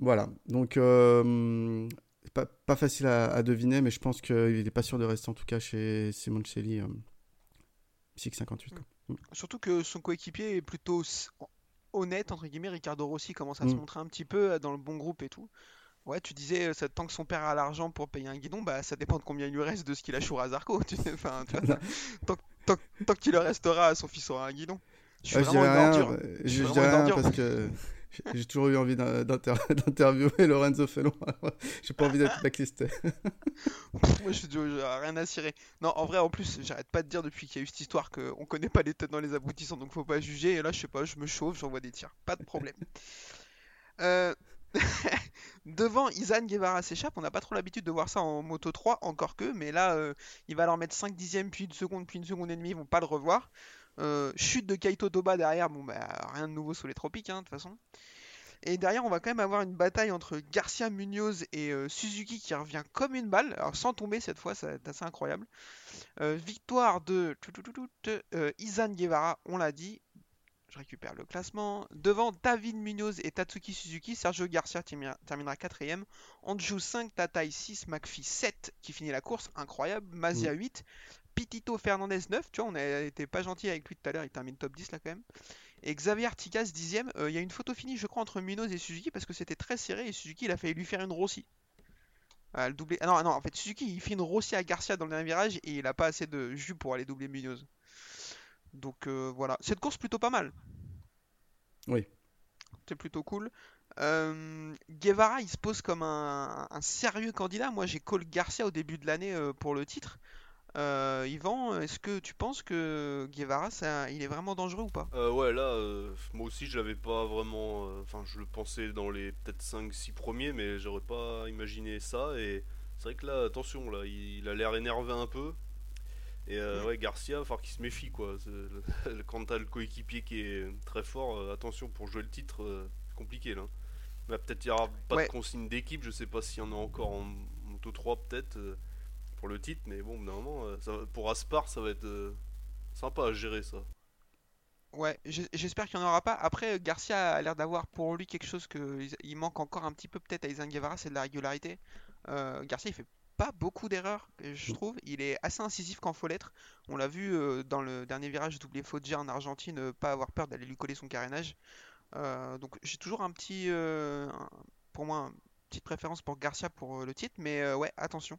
Voilà. Donc euh, c'est pas, pas facile à, à deviner, mais je pense qu'il n'est pas sûr de rester en tout cas chez Simoncelli. Euh, 658. quoi. Surtout que son coéquipier est plutôt s- honnête, entre guillemets. Ricardo Rossi commence à se Mm. montrer un petit peu euh, dans le bon groupe et tout. Ouais, tu disais, euh, ça, tant que son père a l'argent pour payer un guidon, bah ça dépend de combien il lui reste de ce qu'il a chouré à Zarco. Tu sais, enfin, tu vois, tant, tant- tant qu'il le restera, son fils aura un guidon. Je suis je vraiment une ordure. euh, Je je, dirais rien parce que J'ai toujours eu envie d'in- d'inter- d'interviewer Lorenzo Felon. J'ai pas envie d'être blacklisté. Moi, je j'ai rien à cirer. Non, en vrai, en plus, j'arrête pas de dire depuis qu'il y a eu cette histoire qu'on connaît pas les tenants les aboutissants, donc faut pas juger. Et là, je sais pas, je me chauffe, j'envoie des tirs, pas de problème. Euh, Devant, Izan Guevara s'échappe. On n'a pas trop l'habitude de voir ça en Moto 3, encore que, mais là, euh, il va leur mettre 5 dixièmes, puis une seconde, puis une seconde et demie. Ils vont pas le revoir. Euh, chute de Kaito Toba derrière. Bon, bah, rien de nouveau sous les tropiques, hein, de toute façon. Et derrière, on va quand même avoir une bataille entre Garcia Munoz et euh, Suzuki qui revient comme une balle, alors sans tomber cette fois, c'est assez incroyable. Victoire de Izan Guevara, on l'a dit. Je récupère le classement. Devant David Munoz et Tatsuki Suzuki, Sergio Garcia terminera 4ème. Anju 5, Tatai 6, McPhee 7 qui finit la course, incroyable. Mazia 8, Pitito Fernandez 9, tu vois, on été pas gentil avec lui tout à l'heure, il termine top 10 là quand même. Et Xavier Articas 10ème, Euh, il y a une photo finie je crois entre Munoz et Suzuki parce que c'était très serré et Suzuki il a failli lui faire une Rossi. Ah, le doublé... ah non, non, en fait Suzuki il fait une Rossi à Garcia dans le dernier virage et il a pas assez de jus pour aller doubler Munoz. Donc euh, voilà, cette course plutôt pas mal. Oui. C'est plutôt cool. Euh, Guevara il se pose comme un, un sérieux candidat. Moi j'ai call Garcia au début de l'année euh, pour le titre. Euh, Yvan, est-ce que tu penses que Guevara ça, il est vraiment dangereux ou pas? Euh, ouais, là, euh, moi aussi, je l'avais pas vraiment. euh, Enfin, je le pensais dans les peut-être 5-6 premiers, mais j'aurais pas imaginé ça. Et c'est vrai que là, attention, là, il, il a l'air énervé un peu. Et euh, ouais, Garcia, il va falloir qu'il se méfie, quoi. Quand t'as le coéquipier qui est très fort, euh, attention, pour jouer le titre, euh, c'est compliqué, là. Bah, peut-être il y aura pas Ouais. de consigne d'équipe, je sais pas s'il y en a encore en Moto 3, peut-être, euh, pour le titre, mais bon, normalement, ça pour Aspar, ça va être sympa à gérer, ça. Ouais, j'espère qu'il n'y en aura pas. Après, Garcia a l'air d'avoir pour lui quelque chose que il- manque encore un petit peu peut-être à Izan Guevara, c'est de la régularité. Garcia, il fait pas beaucoup d'erreurs, je trouve. Il est assez incisif quand faut l'être. On l'a vu euh, dans le dernier virage doublé Foggia en Argentine, euh, pas avoir peur d'aller lui coller son carénage. Euh, donc j'ai toujours un petit, un- pour moi, une petite préférence pour Garcia pour le titre, mais ouais, attention.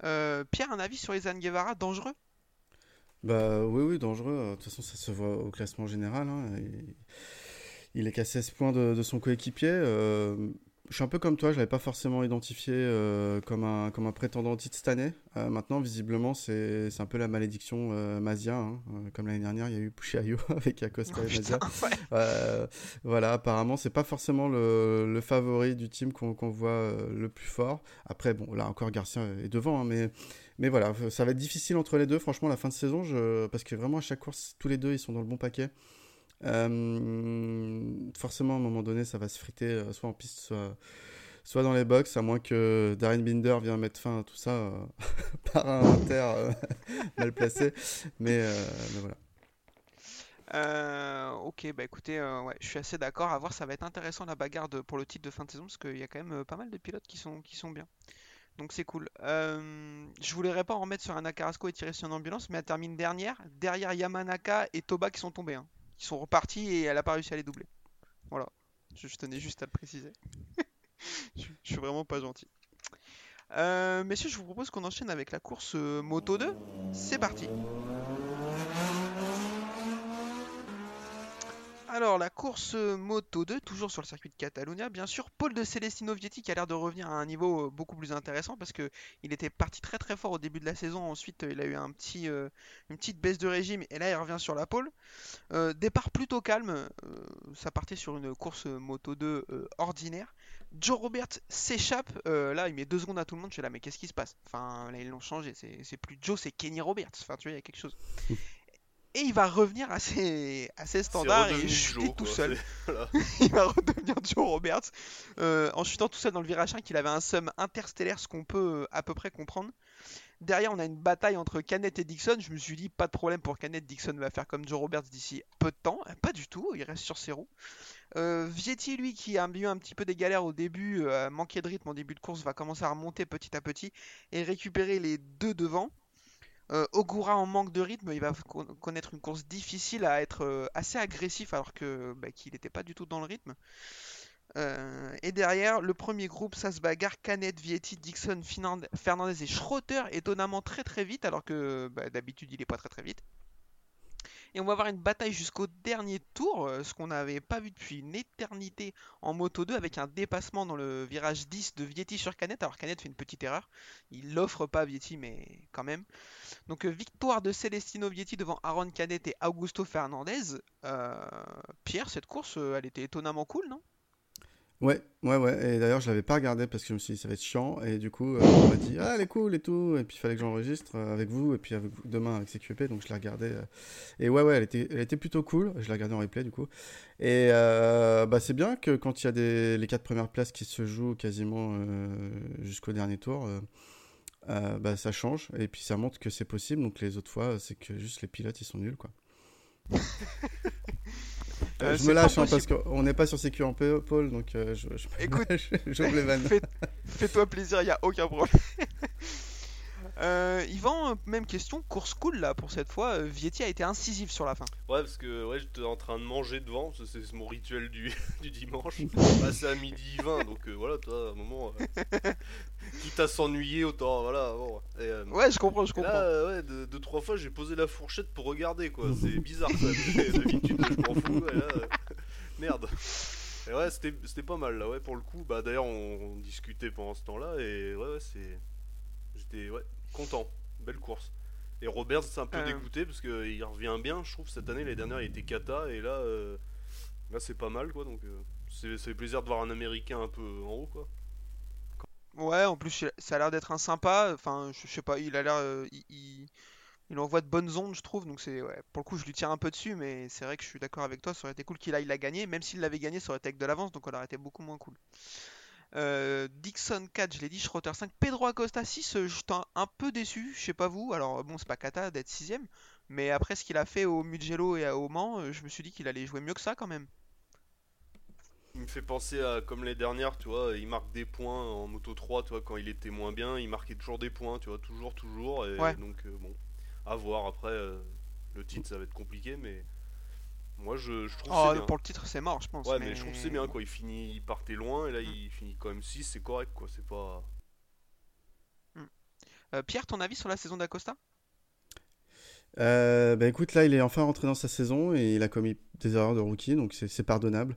Pierre, un avis sur Izan Guevara, dangereux? Bah oui, oui, dangereux. De toute façon, ça se voit au classement général. hein. Il, il est qu'à 16 points de, de son coéquipier. Euh, je suis un peu comme toi, je l'avais pas forcément identifié euh, comme un, comme un prétendant au titre cette année. Euh, maintenant, visiblement, c'est un peu la malédiction euh, Mazia. hein. Euh, comme l'année dernière, il y a eu Pucciaio avec Acosta Oh, et Mazia. ouais. Euh, voilà, apparemment, c'est pas forcément le, le favori du team qu'on voit le plus fort. Après, bon, là encore, Garcia est devant, hein, mais, mais voilà, ça va être difficile entre les deux, franchement, la fin de saison, je... parce que vraiment, à chaque course, tous les deux, ils sont dans le bon paquet. Euh, forcément, à un moment donné, ça va se friter, euh, soit en piste, soit, dans les box, à moins que Darren Binder vienne mettre fin à tout ça euh, par un inter mal placé. Mais, voilà. Ok, bah écoutez, ouais, je suis assez d'accord. À voir, ça va être intéressant la bagarre pour le titre de fin de saison parce qu'il y a quand même pas mal de pilotes qui sont, qui sont bien. Donc c'est cool. Je voulais pas en remettre sur Anna Carrasco et tirer sur une ambulance, mais elle termine dernière, derrière Yamanaka et Toba qui sont tombés. hein. Ils sont repartis et elle a pas réussi à les doubler. Voilà, je, tenais juste à le préciser. je, je suis vraiment pas gentil. Euh, messieurs, je vous propose qu'on enchaîne avec la course euh, Moto 2. C'est parti. Alors, la course euh, Moto 2, toujours sur le circuit de Catalunya, bien sûr. Paul de Celestino Vietti qui a l'air de revenir à un niveau euh, beaucoup plus intéressant parce que il était parti très très fort au début de la saison. Ensuite, euh, il a eu une petite baisse de régime et là, il revient sur la pole. Départ plutôt calme. ça partait sur une course Moto 2 euh, ordinaire. Joe Roberts s'échappe. là, il met deux secondes à tout le monde. Je suis là, mais qu'est-ce qui se passe? Enfin, là, ils l'ont changé. C'est c'est plus Joe, c'est Kenny Roberts. Enfin, tu vois, il y a quelque chose. Et il va revenir à ses, à ses C'est standards et chuter Joe, tout quoi. seul. Voilà. il va redevenir Joe Roberts euh, en chutant tout seul dans le virage 5 il avait un sum interstellaire ce qu'on peut euh, à peu près comprendre derrière on a une bataille entre Canet et Dixon je me suis dit pas de problème pour Canet Dixon va faire comme Joe Roberts d'ici peu de temps pas du tout il reste sur ses roues euh, Vietti lui qui a eu un petit peu des galères au début euh, manqué de rythme en début de course va commencer à remonter petit à petit et récupérer les deux devant euh, Ogura en manque de rythme, il va con- connaître une course difficile à être euh, assez agressif alors que bah, qu'il n'était pas du tout dans le rythme. Euh, et derrière, le premier groupe, ça se bagarre Canet, Vietti, Dixon, Fernandez et Schroeter, étonnamment très très vite alors que bah, d'habitude il est pas très très vite. Et on va avoir une bataille jusqu'au dernier tour, euh, ce qu'on n'avait pas vu depuis une éternité en Moto 2, avec un dépassement dans le virage 10 de Vietti sur Canet. Alors Canet fait une petite erreur, il l'offre pas Vietti, mais quand même. Donc euh, victoire de Celestino Vietti devant Aaron Canet et Augusto Fernandez. Euh, Pierre, cette course, elle était étonnamment cool, non? Ouais, ouais, ouais. Et d'ailleurs, je l'avais pas regardé parce que je me suis dit ça va être chiant. Et du coup, euh, on m'a dit ah, elle est cool et tout. Et puis il fallait que j'enregistre euh, avec vous et puis demain avec CQP. Donc je l'ai regardé. euh. Et ouais, ouais, elle était, elle était plutôt cool. Je l'ai regardé en replay du coup. Et bah c'est bien que quand il y a des, les quatre premières places qui se jouent quasiment jusqu'au dernier tour. bah, ça change et puis ça montre que c'est possible. Donc les autres fois, c'est que juste les pilotes ils sont nuls quoi. Euh, je me lâche hein, parce qu'on n'est pas sur CQ en Paul, donc euh, je, je, Écoute, vannes. Fais- Fais-toi plaisir, y a aucun problème. Euh, Yvan, même question, course cool là pour cette fois. euh, Vietti a été incisif sur la fin. Ouais, parce que ouais, j'étais en train de manger devant, c'est mon rituel du, du dimanche. C'est à midi 20, donc euh, voilà, toi, à un moment, euh, quitte à s'ennuyer, autant, voilà. Bon. Et, Ouais, je comprends, je comprends. là, ouais, deux, deux, trois fois, j'ai posé la fourchette pour regarder, quoi. C'est bizarre, ça. D'habitude, je m'en fous, et là, merde. Et ouais, c'était c'était pas mal, là, ouais, pour le coup. Bah, d'ailleurs, on, on discutait pendant ce temps-là, et ouais, ouais, c'est. J'étais, ouais, content. Belle course. Et Robert, c'est un peu Euh. dégoûté parce qu'il revient bien, je trouve. Cette année, l'année dernière, il était cata, et là, euh, là c'est pas mal, quoi. Donc, euh, c'est plaisir de voir un américain un peu en haut, quoi. Ouais, en plus, ça a l'air d'être un sympa. Enfin, je je sais pas, il a l'air. euh, il, il- il envoie de bonnes ondes, je trouve. Donc, c'est. Ouais, pour le coup, je lui tire un peu dessus, mais c'est vrai que je suis d'accord avec toi. Ça aurait été cool qu'il aille la gagner. Même s'il l'avait gagné, ça aurait été avec de l'avance, donc on aurait été beaucoup moins cool. Euh, Dixon 4, je l'ai dit, Schroeter 5, Pedro Acosta 6, euh, je suis un, peu déçu, je sais pas vous. Alors, bon, c'est pas cata d'être 6ème, mais après ce qu'il a fait au Mugello et à- au Mans, euh, je me suis dit qu'il allait jouer mieux que ça quand même. Il me fait penser à comme les dernières, tu vois, il marque des points en Moto 3, tu vois, quand il était moins bien, il marquait toujours des points, tu vois, toujours, toujours, et Ouais. donc euh, bon, à voir après, euh, le titre ça va être compliqué, mais moi je, je trouve Oh, c'est bien. pour le titre, c'est mort, je pense. Ouais, mais... je trouve que c'est bien, quoi, il finit, il partait loin, et là il finit quand même 6, c'est correct, quoi, c'est pas... Euh, Pierre, ton avis sur la saison d'Acosta? Euh, bah écoute, là, il est enfin rentré dans sa saison et il a commis des erreurs de rookie, donc c'est c'est pardonnable.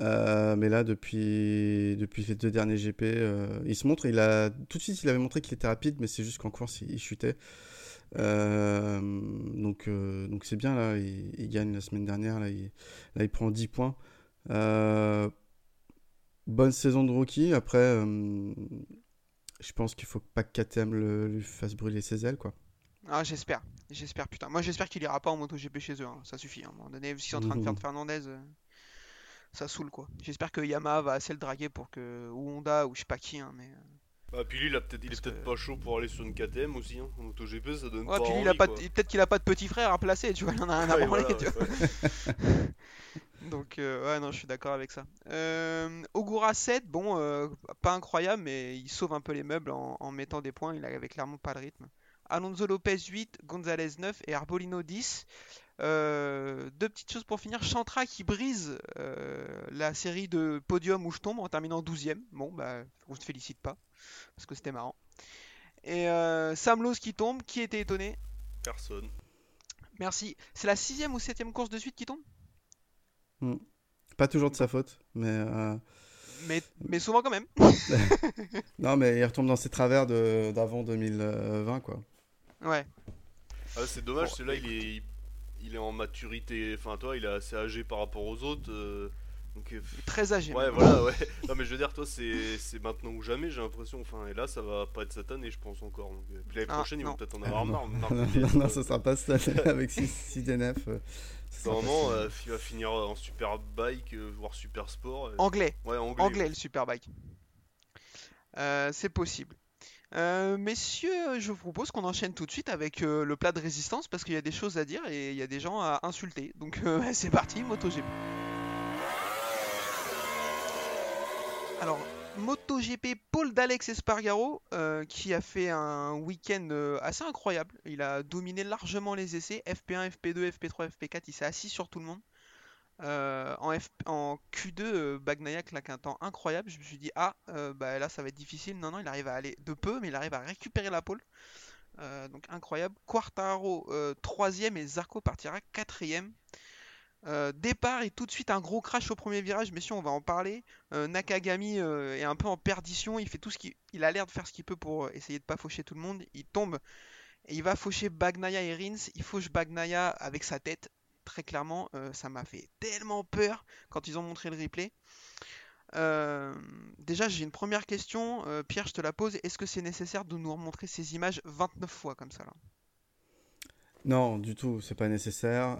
Euh, mais là, depuis, depuis les deux derniers GP, euh, il se montre. Il a, tout de suite, il avait montré qu'il était rapide, mais c'est juste qu'en course, il, il chutait. Euh, donc, euh, donc c'est bien, là. Il, il gagne la semaine dernière. Là, il, là, il prend 10 points. Euh, bonne saison de rookie. Après, je pense qu'il faut pas que KTM le, lui fasse brûler ses ailes, quoi. Ah, j'espère, j'espère, putain. Moi, j'espère qu'il ira pas en MotoGP chez eux, hein. Ça suffit, hein. À un moment donné, sont en train de faire de Fernandez, euh, ça saoule, quoi. J'espère que Yamaha va assez le draguer pour que... Ou Honda, ou je sais pas qui, hein, mais... Ah, puis lui, il, a peut-être, il est peut-être que- pas chaud pour aller sur une KTM aussi, hein, en MotoGP, ça donne Ouais, pas puis lui, il a pas quoi. de- peut-être qu'il a pas de petit frère à placer, tu vois, il en a rien à Ouais, branler, voilà, tu vois. ouais. Donc, euh, ouais, non, je suis d'accord avec ça. Euh, Ogura 7, bon, euh, pas incroyable, mais il sauve un peu les meubles en, en mettant des points. Il avait clairement pas le rythme. Alonso Lopez 8, Gonzalez 9 et Arbolino 10. Euh, deux petites choses pour finir. Chantra qui brise euh, la série de podiums où je tombe en terminant 12ème. Bon, bah, on se félicite pas parce que c'était marrant. Et euh, Sam Lowe qui tombe. Qui était étonné? Personne. Merci. C'est la sixième ou septième course de suite qui tombe? Pas toujours de sa faute, mais euh, mais, mais souvent quand même. non, mais il retombe dans ses travers de- d'avant 2020, quoi. Ouais. Ah, c'est dommage, Bon, c'est là il est, il est en maturité, enfin toi il est assez âgé par rapport aux autres. euh, donc, euh, Très âgé. ouais, même. voilà, ouais. Non, mais je veux dire, toi c'est c'est maintenant ou jamais, j'ai l'impression. Enfin, et là ça va pas être cette année, je pense encore. Donc, euh, puis l'année Ah, prochaine, ils vont non. peut-être en avoir non. marre. Non, non, euh, ça sera pas cette année avec 6 DNF. Normalement, euh, il va finir en super bike, voire super sport. Anglais. Ouais, anglais. Anglais, le Superbike. Euh, c'est possible. Euh, messieurs, je vous propose qu'on enchaîne tout de suite avec euh, le plat de résistance parce qu'il y a des choses à dire et il y a des gens à insulter. Donc euh, c'est parti, MotoGP. Alors, MotoGP, Paul d'Alex Espargaro qui a fait un week-end assez incroyable. Il a dominé largement les essais, FP1, FP2, FP3, FP4, il s'est assis sur tout le monde. Euh, en, en Q2, euh, Bagnaia claque un temps incroyable. Je me suis dit, ah, euh, bah là ça va être difficile. Non, non, il arrive à aller de peu, mais il arrive à récupérer la pole. Donc incroyable. Quartaro euh, troisième et Zarco partira quatrième. Départ et tout de suite un gros crash au premier virage, messieurs, on va en parler. Nakagami est un peu en perdition, il fait tout ce qu'il il a l'air de faire ce qu'il peut pour essayer de pas faucher tout le monde. Il tombe et il va faucher Bagnaia et Rins. Il fauche Bagnaia avec sa tête, très clairement. Euh, ça m'a fait tellement peur quand ils ont montré le replay. Euh, déjà, j'ai une première question. Euh, Pierre, je te la pose. Est-ce que c'est nécessaire de nous remontrer ces images 29 fois comme ça là? Non, du tout, c'est pas nécessaire.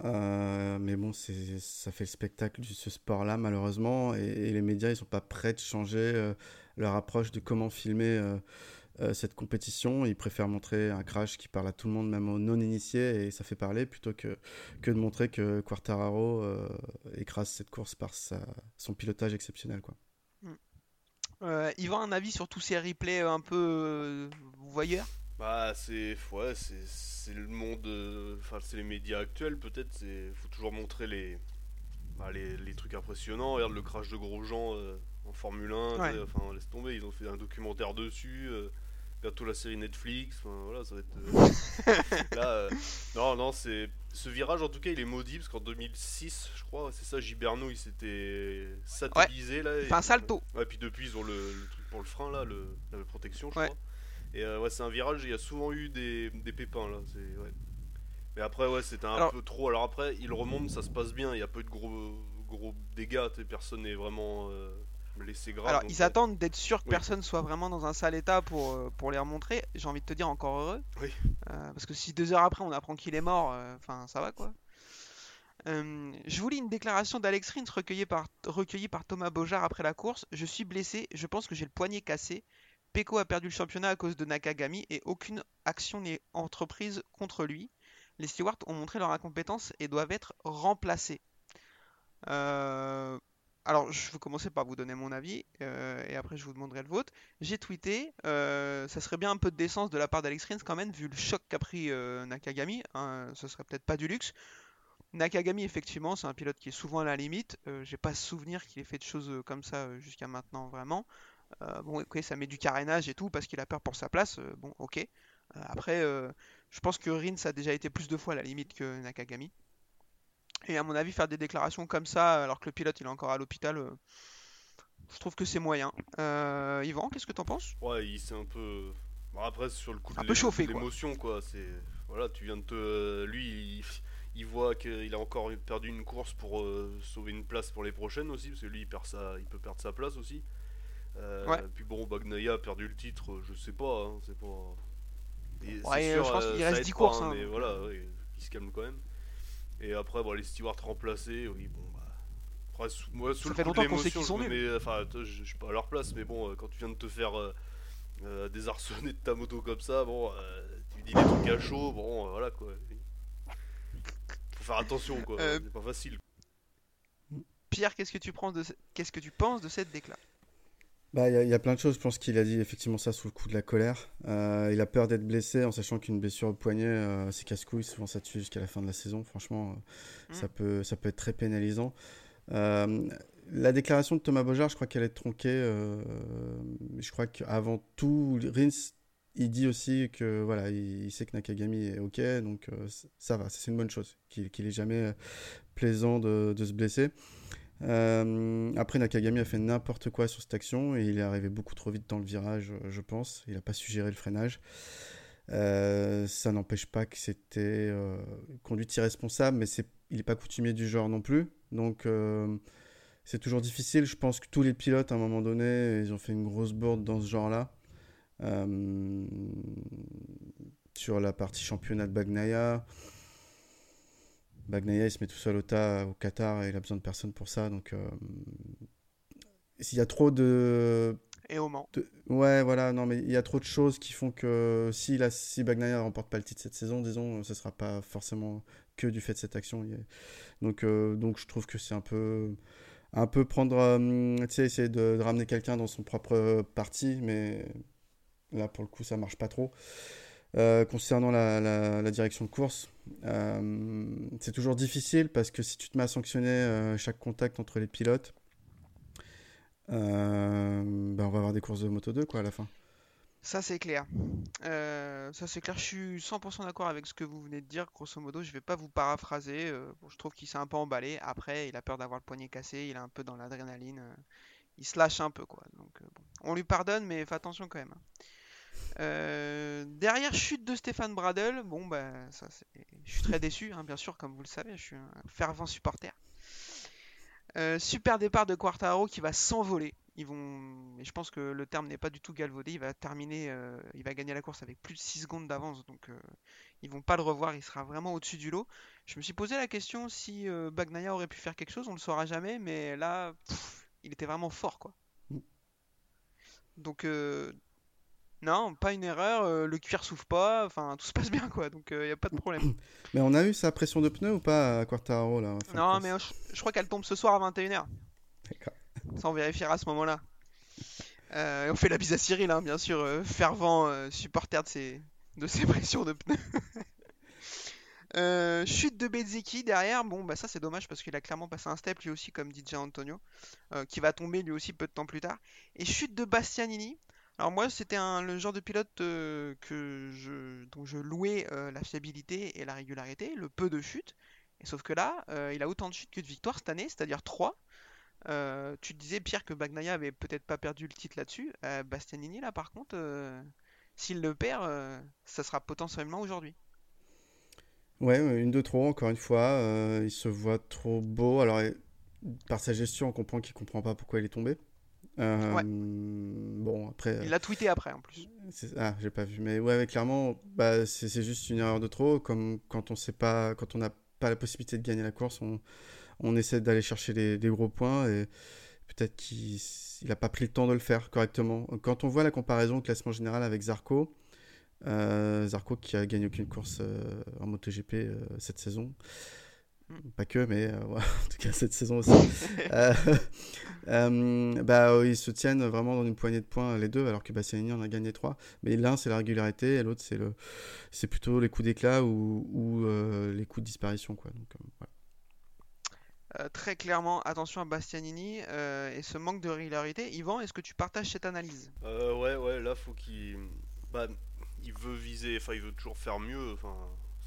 mais bon, ça fait le spectacle de ce sport-là, malheureusement. Et, et les médias, ils sont pas prêts de changer leur approche de comment filmer euh, euh, cette compétition. Ils préfèrent montrer un crash qui parle à tout le monde, même aux non-initiés, et ça fait parler, plutôt que, que de montrer que Quartararo euh, écrase cette course par sa, son pilotage exceptionnel, quoi. Euh, Yvan, un avis sur tous ces replays un peu euh, voyeurs? Bah c'est ouais c'est c'est le monde euh, enfin c'est les médias actuels peut-être c'est faut toujours montrer les bah, les, les trucs impressionnants regarde le crash de Grosjean euh, en Formule 1 Ouais. tu sais, enfin laisse tomber ils ont fait un documentaire dessus euh, la série Netflix enfin voilà ça va être euh, là euh, non non c'est ce virage en tout cas il est maudit parce qu'en 2006 je crois c'est ça Giberno il s'était satellisé là et- salto. Ouais, puis depuis, ils ont le, le truc pour le frein, là, le, la protection, je Ouais. crois. Et euh, ouais, c'est un virage, il y a souvent eu des, des pépins, là. c'est- Ouais. Mais après, ouais, c'était un Alors- peu trop. Alors après, il remonte, ça se passe bien, il y a peu de gros, gros dégâts, personne n'est vraiment euh, blessé grave. Alors, ils ouais. attendent d'être sûrs que Oui. personne soit vraiment dans un sale état pour, euh, pour les remontrer. J'ai envie de te dire encore heureux. Oui. Euh, parce que si deux heures après on apprend qu'il est mort, euh, enfin ça va quoi. Euh, je vous lis une déclaration d'Alex Rins recueillie par, recueillie par Thomas Bojar après la course. Je suis blessé, je pense que j'ai le poignet cassé. Peko a perdu le championnat à cause de Nakagami et aucune action n'est entreprise contre lui. Les stewards ont montré leur incompétence et doivent être remplacés. Euh, alors, je vais commencer par vous donner mon avis euh, et après je vous demanderai le vôtre. J'ai tweeté, euh, ça serait bien un peu de décence de la part d'Alex Rins quand même, vu le choc qu'a pris euh, Nakagami. hein, ce serait peut-être pas du luxe. Nakagami, effectivement, c'est un pilote qui est souvent à la limite. J'ai pas souvenir qu'il ait fait de choses comme ça jusqu'à maintenant, vraiment. Bon, ok, ça met du carénage et tout parce qu'il a peur pour sa place. bon, ok. Après, je pense que Rins a déjà été plus de fois à la limite que Nakagami. Et à mon avis, faire des déclarations comme ça alors que le pilote il est encore à l'hôpital, euh, je trouve que c'est moyen. Euh, Yvan, qu'est-ce que t'en penses? Ouais, il s'est un peu. Bon, après, sur le coup de quoi. l'émotion, quoi. C'est. Voilà, tu viens de te. Lui, il, il voit qu'il a encore perdu une course pour euh, sauver une place pour les prochaines aussi, parce que lui, il, perd sa... il peut perdre sa place aussi. Euh, Ouais. Puis bon, Bagnaia a perdu le titre, je sais pas, hein, c'est pas. Et Ouais, je pense qu'il reste aide 10 pas, courses, hein, hein, mais voilà, euh. ouais, il se calme quand même. Et après, bon, les stewards remplacés, oui, bon, bah. Après, sous, moi, sous Ça le fait coup longtemps qu'on sait qu'ils sont nuls. Enfin, je, je suis pas à leur place, mais bon, euh, quand tu viens de te faire euh, euh, désarçonner de ta moto comme ça, bon, euh, tu dis des trucs à chaud, bon, voilà quoi. Faut faire attention quoi, c'est pas facile. Pierre, qu'est-ce que tu penses de, ce- qu'est-ce que tu penses de cette déclaration Bah, il y, a- y a plein de choses. Je pense qu'il a dit effectivement ça sous le coup de la colère. Euh, il a peur d'être blessé en sachant qu'une blessure au poignet, euh, c'est casse-couille. Souvent, ça tue jusqu'à la fin de la saison. Franchement, euh, ça, peut, ça peut être très pénalisant. La déclaration de Thomas Bojar, je crois qu'elle est tronquée. je crois qu'avant tout, Rins, il dit aussi que voilà, il, il sait que Nakagami est OK. Donc, ça va. C'est une bonne chose. Qu'il qu'il est jamais plaisant de, de se blesser. Euh, après, Nakagami a fait n'importe quoi sur cette action et il est arrivé beaucoup trop vite dans le virage, euh, je pense. Il n'a pas su gérer le freinage. Euh, ça n'empêche pas que c'était conduite irresponsable, mais il n'est pas coutumier du genre non plus. Donc, c'est toujours difficile. Je pense que tous les pilotes, à un moment donné, ils ont fait une grosse bourde dans ce genre-là. Sur la partie championnat de Bagnaia. Bagnaia, il se met tout seul au tas au Qatar et il a besoin de personne pour ça. Donc, euh, s'il y a trop de, Et au Mans. de- Ouais, voilà, non, mais il y a trop de choses qui font que si, la, si Bagnaia ne remporte pas le titre cette saison, disons, ce ne sera pas forcément que du fait de cette action. Donc, euh, donc je trouve que c'est un peu, un peu prendre, euh, tu sais, essayer de, de ramener quelqu'un dans son propre parti, mais là, pour le coup, ça marche pas trop. Euh, concernant la, direction de course, euh, c'est toujours difficile parce que si tu te mets à sanctionner euh, chaque contact entre les pilotes, ben on va avoir des courses de Moto 2 quoi à la fin. Ça c'est clair. Ça clair, je suis 100% d'accord avec ce que vous venez de dire, grosso modo, je vais pas vous paraphraser, je trouve qu'il s'est un peu emballé, après il a peur d'avoir le poignet cassé, il est un peu dans l'adrénaline, il se lâche un peu quoi, donc. On lui pardonne mais fais attention quand même. hein. Euh, derrière chute de Stéphane Bradel, bon bah ça c'est... Je suis très déçu, hein, bien sûr, comme vous le savez, je suis un fervent supporter. Euh, super départ de Quartaro qui va s'envoler. Ils vont, et je pense que le terme n'est pas du tout galvaudé. Il va terminer, euh, il va gagner la course avec plus de 6 secondes d'avance, donc ils vont pas le revoir. Il sera vraiment au-dessus du lot. Je me suis posé la question si Bagnaia aurait pu faire quelque chose. On le saura jamais, mais là, pff, il était vraiment fort, quoi. Mm. Donc euh, non, pas une erreur. euh, le cuir souffle pas. Enfin, tout se passe bien, quoi. Donc il y a pas de problème. Mais on a eu sa pression de pneu ou pas à Quartaro là Non, mais euh, je, je crois qu'elle tombe ce soir à 21h. D'accord. Ça, on vérifiera à ce moment-là. Euh, on fait la bise à Cyril, hein, bien sûr, euh, fervent euh, supporter de ses, de ses pressions de pneus. Euh, chute de Bezzecchi derrière, bon bah ça c'est dommage parce qu'il a clairement passé un step lui aussi comme DJ Antonio, euh, qui va tomber lui aussi peu de temps plus tard. Et chute de Bastianini. Alors moi c'était le genre de pilote euh, dont je louais euh, la fiabilité et la régularité, le peu de chutes. Et sauf que là, euh, il a autant de chutes que de victoires cette année, c'est-à-dire 3. Euh, tu disais, Pierre, que Bagnaia avait peut-être pas perdu le titre là-dessus. Bastianini, là, par contre, s'il le perd, ça sera potentiellement aujourd'hui. Ouais, une de trop, encore une fois. il se voit trop beau. Alors, par sa gestion, on comprend qu'il comprend pas pourquoi il est tombé. Euh, Ouais. Bon, après. Il l'a tweeté après, en plus. c'est- Ah, j'ai pas vu. Mais ouais, clairement, bah, c'est juste une erreur de trop. Comme quand on sait pas, quand on n'a pas la possibilité de gagner la course, on, on essaie d'aller chercher des, des gros points et peut-être qu'il il a pas pris le temps de le faire correctement. Quand on voit la comparaison au classement général avec Zarco, euh, Zarco qui a gagné aucune course euh, en MotoGP euh, cette saison. Pas que, mais euh, ouais, en tout cas cette saison aussi. Euh, euh, bah, ils se tiennent vraiment dans une poignée de points les deux, alors que Bastianini en a gagné trois. Mais l'un c'est la régularité et l'autre c'est le, c'est plutôt les coups d'éclat ou, ou euh, les coups de disparition quoi. Donc, euh. Euh, très clairement, attention à Bastianini euh, et ce manque de régularité. Yvan, est-ce que tu partages cette analyse? Euh, ouais, ouais, là, faut qu'il. Bah, il veut viser, enfin, il veut toujours faire mieux, enfin,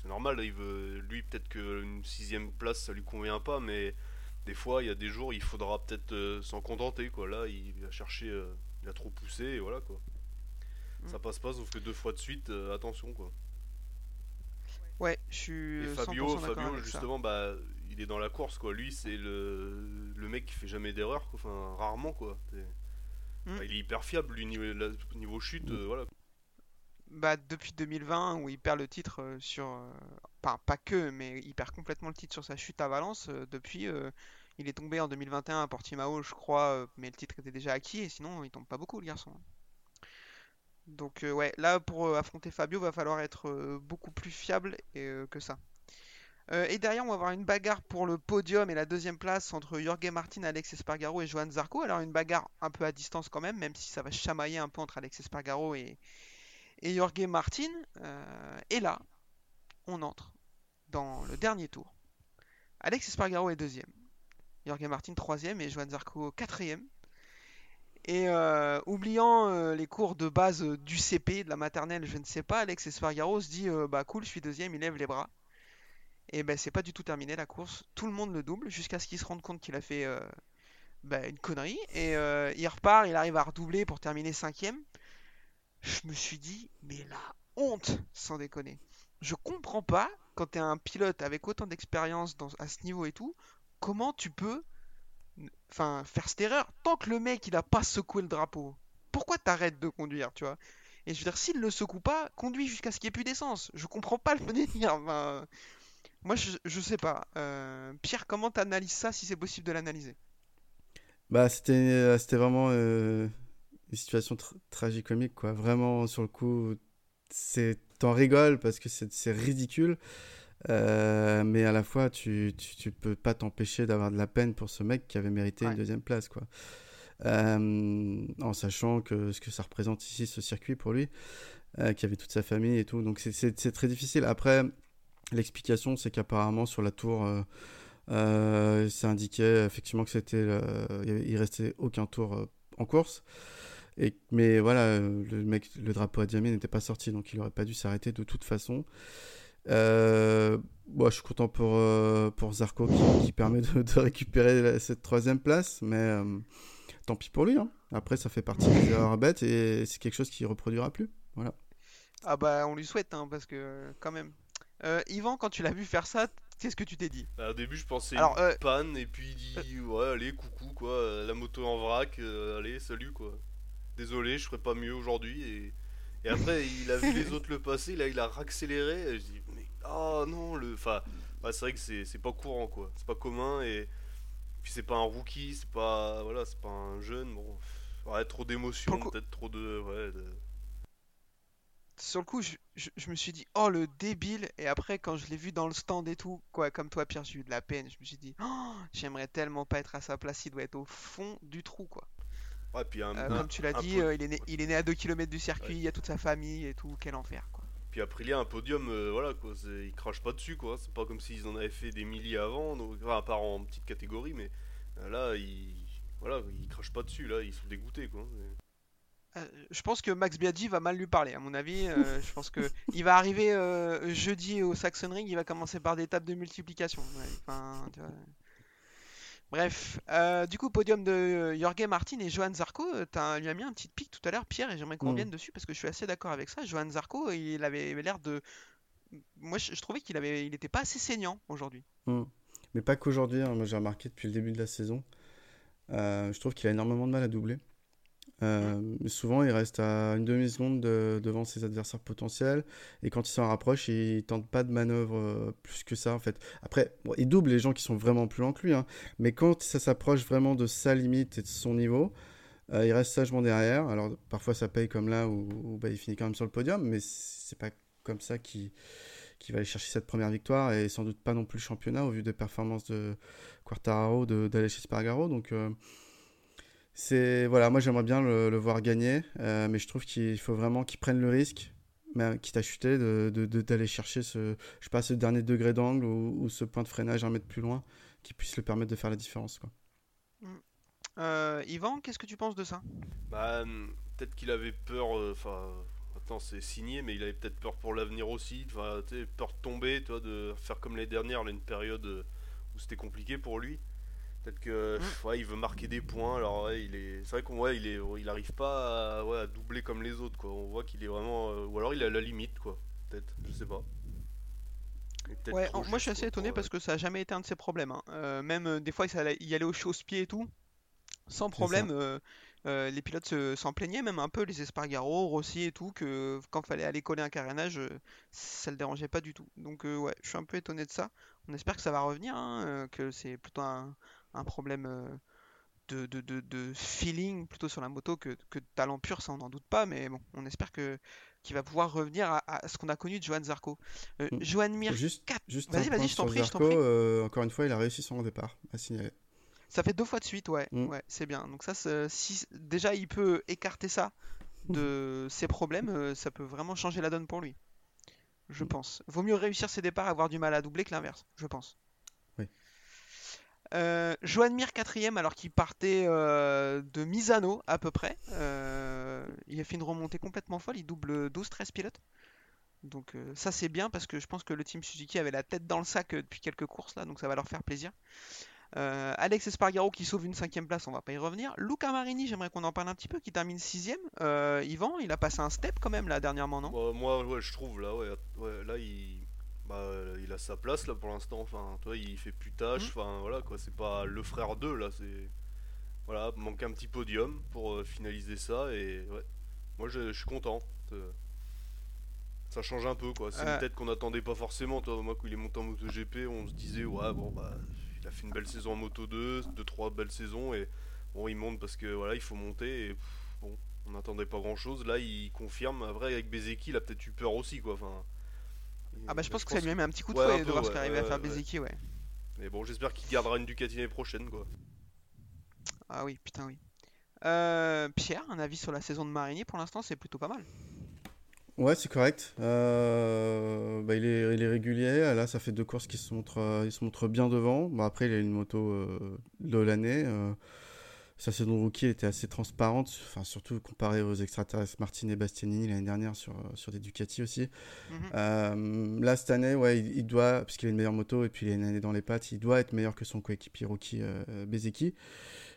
c'est normal, il veut. Lui, peut-être qu'une sixième place, ça lui convient pas, mais des fois, il y a des jours, il faudra peut-être euh, s'en contenter, quoi. Là, il a cherché, euh, il a trop poussé, et voilà, quoi. Mm. Ça passe pas, sauf que deux fois de suite, euh, attention, quoi. Ouais, je suis Et 100% Fabio, Fabio avec ça. justement, bah, il est dans la course, quoi. Lui, c'est le, le mec qui fait jamais d'erreur. Enfin, rarement, quoi. Mm. Enfin, il est hyper fiable, lui, niveau, la- niveau chute, euh, voilà. Bah, depuis 2020, où il perd le titre euh, sur. euh, Enfin, pas que, mais il perd complètement le titre sur sa chute à Valence. euh, depuis, il est tombé en 2021 à Portimao, je crois, mais le titre était déjà acquis, et sinon, il tombe pas beaucoup, le garçon. Donc, euh, ouais, là, pour affronter Fabio, va falloir être beaucoup plus fiable que ça. Et derrière, on va avoir une bagarre pour le podium et la deuxième place entre Jorge Martin, Alex Espargaro et Johan Zarco. Alors, une bagarre un peu à distance quand même, même si ça va chamailler un peu entre Alex Espargaro et, et Jorge Martin. Euh, et là, on entre dans le dernier tour. Alex Espargaro est deuxième, Jorge Martin troisième et Johan Zarco quatrième. Et euh, oubliant euh, les cours de base du CP, de la maternelle, je ne sais pas, Alex Espargaro se dit euh, bah cool, je suis deuxième, il lève les bras. Et ben c'est pas du tout terminé la course. Tout le monde le double jusqu'à ce qu'il se rende compte qu'il a fait bah, une connerie. Et il repart, il arrive à redoubler pour terminer cinquième. Je me suis dit, mais la honte, sans déconner. Je comprends pas, quand t'es un pilote avec autant d'expérience à ce niveau et tout, comment tu peux faire cette erreur tant que le mec il a pas secoué le drapeau. Pourquoi t'arrêtes de conduire, tu vois? Et je veux dire, s'il le secoue pas, conduis jusqu'à ce qu'il n'y ait plus d'essence. Je comprends pas le délire. Moi, je, sais pas. Euh, Pierre, comment t'analyses ça si c'est possible de l'analyser? Bah, c'était euh, vraiment euh, une situation tr tragicomique, quoi. Vraiment, sur le coup, c'est t'en rigoles parce que c'est ridicule, euh, mais à la fois, tu, tu, tu peux pas t'empêcher d'avoir de la peine pour ce mec qui avait mérité une deuxième place, quoi. Euh, en sachant que ce que ça représente ici, ce circuit pour lui, euh, qui avait toute sa famille et tout. Donc, c'est- très difficile. Après, l'explication, c'est qu'apparemment, sur la tour. euh, euh, ça indiquait effectivement que c'était, il restait aucun tour euh, en course Et, mais voilà, le, mec, le drapeau à Diamé n'était pas sorti, donc il aurait pas dû s'arrêter de toute façon. Euh, je suis content pour, euh, pour Zarco qui, permet de, récupérer cette troisième place, mais euh, tant pis pour lui. Hein. Après, ça fait partie des erreurs bêtes et c'est quelque chose qui reproduira plus. Voilà. Ah bah on lui souhaite, hein, parce que quand même. Yvan, quand tu l'as vu faire ça, qu'est-ce que tu t'es dit? Bah, Au début, je pensais Alors, une panne et puis il dit ouais, allez, coucou quoi, la moto en vrac, allez, salut quoi. Désolé, je ferai pas mieux aujourd'hui et. Et après, il a vu les autres le passer, là, il a raccéléré. Et je dis, oh non, le. Enfin, c'est vrai que c'est pas courant, quoi. C'est pas commun et. Puis c'est pas un rookie, c'est pas. Voilà, c'est pas un jeune. Bon. Ouais, trop d'émotions, peut-être trop de. Ouais, Sur le coup, je, je, me suis dit, oh le débile. Et après, quand je l'ai vu dans le stand et tout, quoi, comme toi, Pierre, j'ai eu de la peine. Je me suis dit, oh, j'aimerais tellement pas être à sa place, il doit être au fond du trou, quoi. Ouais, puis un, euh, comme tu l'as dit, euh, il, est né, il est né à 2 km du circuit, il y a toute sa famille et tout, quel enfer, quoi. Puis Aprilia, un podium, euh, voilà quoi, ils crachent pas dessus quoi. C'est pas comme s'ils en avaient fait des milliers avant, donc, à part en petite catégorie, mais euh, là, ils, voilà, ils crachent pas dessus, là, ils sont dégoûtés quoi. Je pense que Max Biaggi va mal lui parler, à mon avis. je pense que il va arriver jeudi au Saxon Ring, il va commencer par des tables de multiplication. enfin, Bref, euh, du coup, podium de euh, Jorge Martin et Johan Zarco. Euh, tu lui as mis un petit pic tout à l'heure, Pierre, et j'aimerais qu'on mm. revienne dessus parce que je suis assez d'accord avec ça. Johan Zarco, il avait l'air de. Moi, je, trouvais qu'il avait, il était pas assez saignant aujourd'hui. Mm. Mais pas qu'aujourd'hui. Hein. Moi, j'ai remarqué depuis le début de la saison. je trouve qu'il a énormément de mal à doubler. Euh, souvent, il reste à une demi-seconde devant ses adversaires potentiels. Et quand il s'en rapproche, il tente pas de manœuvre euh, plus que ça, en fait. Après, il double les gens qui sont vraiment plus lents que lui. Hein. mais quand ça s'approche vraiment de sa limite et de son niveau, euh, il reste sagement derrière. Alors, parfois, ça paye comme là où, bah, il finit quand même sur le podium. Mais c'est pas comme ça qu'il va aller chercher cette première victoire. Et sans doute pas non plus le championnat au vu des performances de Quartararo, d'Alexis Spargaro. Donc c'est voilà, moi j'aimerais bien le, voir gagner, euh, mais je trouve qu'il faut vraiment qu'il prenne le risque, mais quitte à chuter, de, d'aller chercher ce, je sais pas, ce dernier degré d'angle ou, ce point de freinage un mètre plus loin qui puisse le permettre de faire la différence. Quoi. Mm. Euh, Yvan, qu'est-ce que tu penses de ça? Bah, hum, Peut-être qu'il avait peur, euh, enfin, attends, c'est signé, mais il avait peut-être peur pour l'avenir aussi, peur de tomber, toi, de faire comme les dernières, là, une période où c'était compliqué pour lui. Peut-être que mm. ouais, il veut marquer des points. Alors ouais, il est, c'est vrai qu'on ouais, il est, il arrive pas à, ouais, à, doubler comme les autres quoi. On voit qu'il est vraiment, euh, ou alors il est à la limite quoi. Peut-être, je sais pas. Ouais, moi je suis assez étonné parce que ça a jamais été un de ses problèmes. Hein. Euh, même euh, des fois il, y allait au chausse-pied et tout, sans problème. les pilotes s'en plaignaient même un peu, les Espargaro, Rossi et tout, que quand il fallait aller coller un carénage, ça le dérangeait pas du tout. Donc ouais, je suis un peu étonné de ça. On espère que ça va revenir, hein, que c'est plutôt un, un problème euh, de, de, de, feeling plutôt sur la moto que, que de talent pur, ça on n'en doute pas, mais bon, on espère que qu'il va pouvoir revenir à, ce qu'on a connu de Johan Zarco. Euh, mm. Johan Mir, juste, juste vas-y, vas-y, je t'en prie, euh, encore une fois, il a réussi son départ à signaler. Ça fait deux fois de suite, ouais, mm. ouais c'est bien. Donc ça, si déjà il peut écarter ça de ses problèmes, ça peut vraiment changer la donne pour lui. Je mm. pense. Vaut mieux réussir ses départs, avoir du mal à doubler que l'inverse, je pense. Euh, Joan Mir quatrième alors qu'il partait euh, de Misano à peu près. Euh, il a fait une remontée complètement folle, il double 12-13 pilotes. Donc ça c'est bien parce que je pense que le team Suzuki avait la tête dans le sac depuis quelques courses là, donc ça va leur faire plaisir. Alex Espargaro qui sauve une cinquième place, on va pas y revenir. Luca Marini, j'aimerais qu'on en parle un petit peu, qui termine sixième. Yvan, il a passé un step quand même là dernièrement, non? Moi, ouais, je trouve là, ouais, là il bah, euh, il a sa place là pour l'instant. Enfin, toi, il fait plus tâche. Mmh. Enfin, voilà quoi. C'est pas le frère 2 là. C'est voilà, manque un petit podium pour euh, finaliser ça. Et ouais, moi je, suis content. Ça change un peu quoi. C'est une tête qu'on n'attendait pas forcément. Toi, moi, quand il est monté en moto GP, on se disait ouais bon bah il a fait une belle saison en moto 2, 2 trois belles saisons et bon il monte parce que voilà il faut monter et bon on n'attendait pas grand chose. Là il confirme. Vrai avec Bezeki il a peut-être eu peur aussi quoi. Enfin ah bah je pense que ça lui a mis un petit coup de fouet de voir ce qu'arrivait à faire Bezeki, ouais. Mais bon, j'espère qu'il gardera une Ducati l'année prochaine, quoi. Ah oui, putain, oui. Euh, Pierre, un avis sur la saison de Marinier Pour l'instant, c'est plutôt pas mal. Ouais, c'est correct. Euh, bah, il, est, il, est, régulier. Là, ça fait deux courses qui se montrent, il se montre bien devant. Bon, après, il a une moto euh, de l'année. Sa saison rookie était assez transparente, enfin, surtout comparé aux extraterrestres Martin et Bastianini l'année dernière sur, sur des Ducati aussi. Mhm. là, cette année, ouais, il, doit, puisqu'il a une meilleure moto et puis il a une année dans les pattes, il doit être meilleur que son coéquipier rookie Bezeki.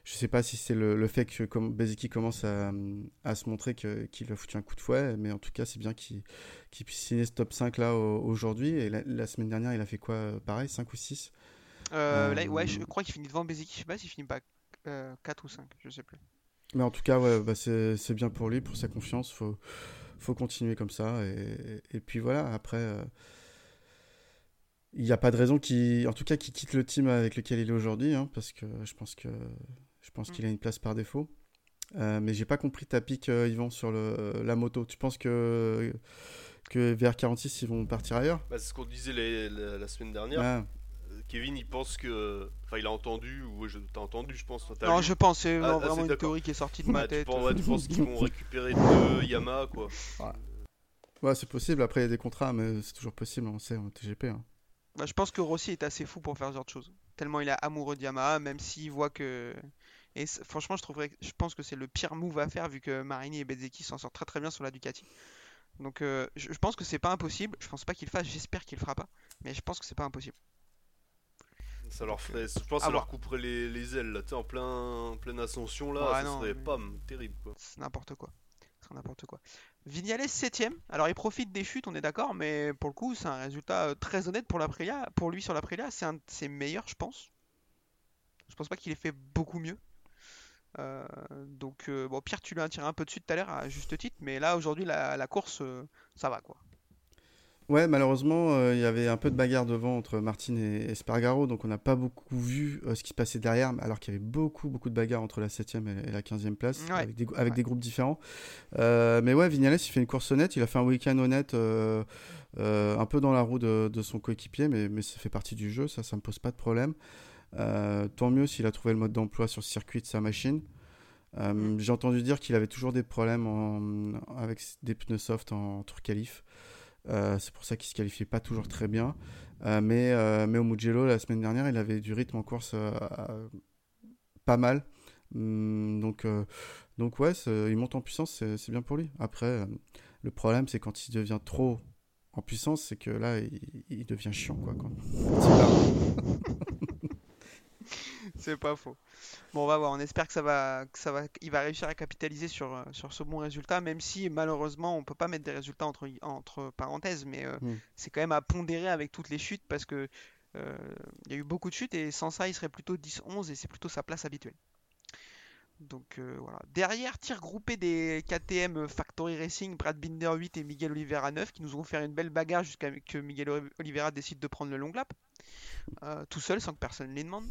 Je sais pas si c'est le, fait que comme Bezeki commence à, à, se montrer qu'il a foutu un coup de fouet, mais en tout cas, c'est bien qu'il puisse signer ce top 5 là aujourd'hui. Et la, semaine dernière, il a fait quoi Pareil, 5 ou 6 euh, là, ouais, je crois qu'il finit devant Bezeki. Je sais pas s'il finit pas 4 euh, ou 5, je sais plus. Mais en tout cas, ouais, bah c'est bien pour lui, pour sa confiance. Faut, faut continuer comme ça. Et, et puis voilà, après. Euh, il n'y a pas de raison qu'il, en tout cas, qu'il quitte le team avec lequel il est aujourd'hui, hein, parce que je pense que je pense mm. qu'il a une place par défaut. Euh, mais j'ai pas compris ta pique, euh, Yvan, sur le, la moto. Tu penses que, que VR46, ils vont partir ailleurs? Bah, C'est ce qu'on disait la, semaine dernière. Ah. Kevin, il pense que. Enfin, il a entendu, ou je... t'as entendu, je pense. Non, je pense, c'est ah, ah, vraiment une théorie qui est sortie de ma tête. Tu penses, qu'ils vont récupérer deux Yamaha, quoi Ouais, ouais c'est possible. Après, il y a des contrats, mais c'est toujours possible, on sait, en TGP. Hein. Bah, je pense que Rossi est assez fou pour faire ce genre de choses. Tellement il est amoureux de Yamaha, même s'il voit que. Et franchement, je, trouverais, je pense que c'est le pire move à faire vu que Marini et Bezzecchi s'en sortent très très bien sur la Ducati. Donc euh, je, pense que c'est pas impossible. Je pense pas qu'il fasse, j'espère qu'il le fera pas. Mais je pense que c'est pas impossible. Ça leur ferait, je pense que ça leur couperait les, ailes là, en plein, pleine ascension là, ça serait pas terrible quoi. C'est n'importe quoi. C'est n'importe quoi. Vignales 7ème. Alors il profite des chutes, on est d'accord, mais pour le coup, c'est un résultat euh, très honnête pour, la pour lui sur la Prélia. C'est un de ses meilleurs, je pense. Je pense pas qu'il ait fait beaucoup mieux. Euh, donc, euh, bon, Pierre, tu lui as tiré un peu dessus tout à l'heure à juste titre, mais là aujourd'hui, la, course, ça va quoi. Ouais, malheureusement, euh, il y avait un peu de bagarre devant entre Martin et Espargaro, donc on n'a pas beaucoup vu euh, ce qui se passait derrière, alors qu'il y avait beaucoup, beaucoup de bagarres entre la 7ème et, la 15e place, avec, des, avec des, groupes différents. Euh, mais ouais, Vignales, il fait une course honnête, il a fait un week-end honnête, un peu dans la roue de, son coéquipier, mais, mais, ça fait partie du jeu, ça, ça me pose pas de problème. tant mieux s'il a trouvé le mode d'emploi sur ce circuit de sa machine. Mm. J'ai entendu dire qu'il avait toujours des problèmes avec des pneus soft en tour qualif. Euh, c'est pour ça qu'il se qualifiait pas toujours très bien. Euh, mais, euh, mais au Mugello, la semaine dernière, il avait du rythme en course pas mal. Hum, donc, donc ouais, il monte en puissance, c'est bien pour lui. Après, le problème, c'est quand il devient trop en puissance, c'est que là, il, devient chiant, quoi. c'est pas faux. Bon, on va voir. On espère que ça va, que ça va, il va réussir à capitaliser sur, euh, sur ce bon résultat, même si malheureusement on peut pas mettre des résultats entre, entre parenthèses, mais euh, hmm. c'est quand même à pondérer avec toutes les chutes parce que euh, il y a eu beaucoup de chutes et sans ça il serait plutôt 10-11 et c'est plutôt sa place habituelle. Donc voilà. Derrière, tir groupé des KTM Factory Racing, Brad Binder 8 et Miguel Oliveira 9 qui nous ont fait une belle bagarre jusqu'à que Miguel Oliveira décide de prendre le long lap. tout seul sans que personne ne les demande.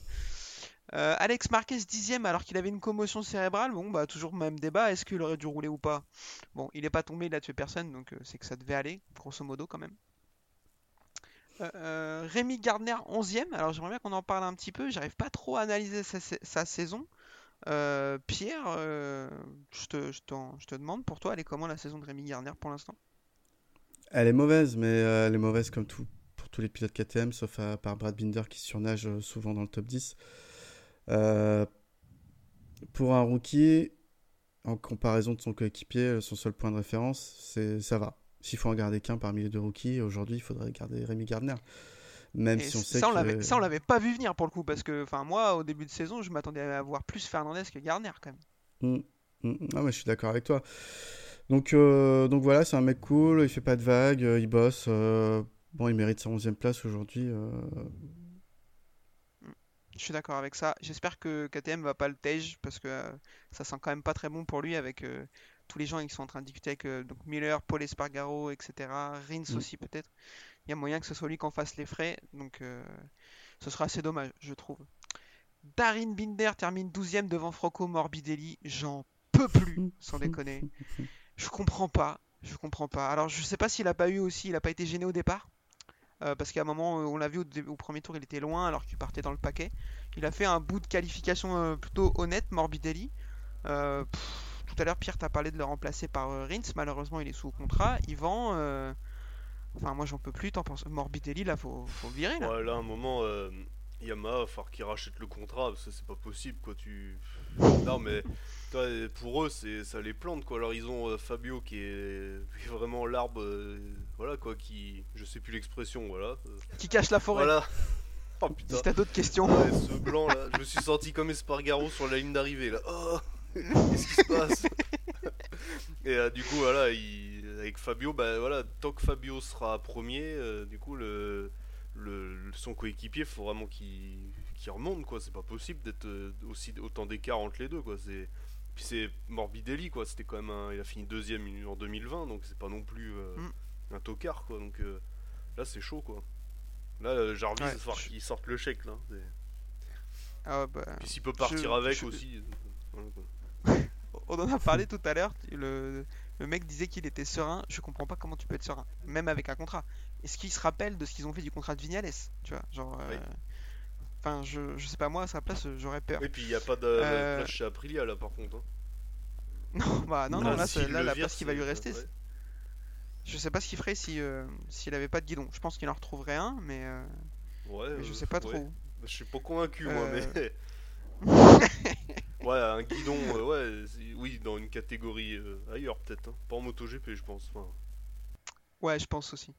Euh, Alex Marquez dixième alors qu'il avait une commotion cérébrale. Bon, bah toujours même débat. Est-ce qu'il aurait dû rouler ou pas? Bon, il n'est pas tombé, il a tué personne, donc euh, c'est que ça devait aller, grosso modo quand même. Euh, Rémi Gardner 11ème. Alors j'aimerais bien qu'on en parle un petit peu. J'arrive pas trop à analyser sa, saison. Pierre, je te, demande pour toi, elle est comment la saison de Rémi Gardner pour l'instant? Elle est mauvaise, mais elle est mauvaise comme tout pour tous les pilotes KTM, sauf par Brad Binder qui surnage souvent dans le top 10. Euh, pour un rookie, en comparaison de son coéquipier, son seul point de référence, c'est ça va. S'il faut en garder qu'un parmi les deux rookies, aujourd'hui, il faudrait garder Rémi Gardner. Même si on sait ça, on ça, on l'avait pas vu venir pour le coup, parce que moi, au début de saison, je m'attendais à voir plus Fernandez que Gardner quand même. Mmh, mmh, mmh. Ah, mais je suis d'accord avec toi. Donc, euh, donc voilà, c'est un mec cool, il fait pas de vagues, euh, il bosse. bon, il mérite sa 11 place aujourd'hui. Je suis d'accord avec ça. J'espère que KTM va pas le tège parce que euh, ça sent quand même pas très bon pour lui avec euh, tous les gens qui sont en train de discuter avec euh, donc Miller, Paul Espargaro, etc. Rins mm. aussi peut-être. Il y a moyen que ce soit lui qu'on fasse les frais. Donc ce sera assez dommage, je trouve. Darin Binder termine 12ème devant Froco Morbidelli. J'en peux plus, sans déconner. Je comprends pas. Je comprends pas. Alors je sais pas s'il a pas eu aussi, il a pas été gêné au départ. Euh, parce qu'à un moment, euh, on l'a vu au, premier tour, il était loin alors qu'il partait dans le paquet. Il a fait un bout de qualification euh, plutôt honnête, Morbidelli. tout à l'heure, Pierre t'a parlé de le remplacer par Rins. Malheureusement, il est sous contrat. Yvan, enfin, moi j'en peux plus. T'en penses Morbidelli, là, faut, faut virer. Là, là à un moment, Yamaha, il falloir qu'il rachète le contrat parce que c'est pas possible. quoi. Tu Non, mais pour eux, c'est ça les plante quoi. Alors ils ont euh, Fabio qui est, qui est vraiment l'arbre, euh, voilà quoi, qui, je sais plus l'expression, voilà. euh, Qui cache la forêt. Voilà. Oh putain. Si t'as d'autres questions. Ouais, ce blanc là, je me suis senti comme Espargaro sur la ligne d'arrivée là. Oh, qu'est-ce qui se passe? Et euh, du coup, voilà, il- avec Fabio, bah voilà, tant que Fabio sera premier, euh, du coup, le, le, son coéquipier, faut vraiment qu'il remonte quoi. C'est pas possible d'être aussi autant d'écart entre les deux quoi. C'est puis c'est Morbidelli quoi. C'était quand même un, il a fini deuxième en 2020, donc c'est pas non plus euh, Mm. un tocard quoi. Donc euh, là, c'est chaud quoi. Là, euh, Jarvis, Ouais, il je- qu'il sorte le chèque là. Ah, bah, puis s'il peut partir Je- avec je- aussi. voilà, on en a parlé tout à l'heure. Le, le mec disait qu'il était serein. Je comprends pas comment tu peux être serein, même avec un contrat. Est-ce qu'il se rappelle de ce qu'ils ont fait du contrat de Vignales Tu vois, genre. euh, Oui. Enfin, je, je sais pas, moi à sa place, j'aurais peur. Et puis il n'y a pas de Euh, place chez Aprilia là par contre. hein. Non, bah non, non, Là, c'est- là la vire, place qui va lui rester. ouais. Je sais pas ce qu'il ferait si euh, s'il avait pas de guidon. Je pense qu'il en retrouverait un, mais, euh, Ouais, mais je euh, sais pas ouais. trop. Je suis pas convaincu moi, Euh. mais. ouais, un guidon, euh, ouais, oui, dans une catégorie euh, ailleurs peut-être. hein. Pas en MotoGP, je pense. Enfin, Ouais, je pense aussi.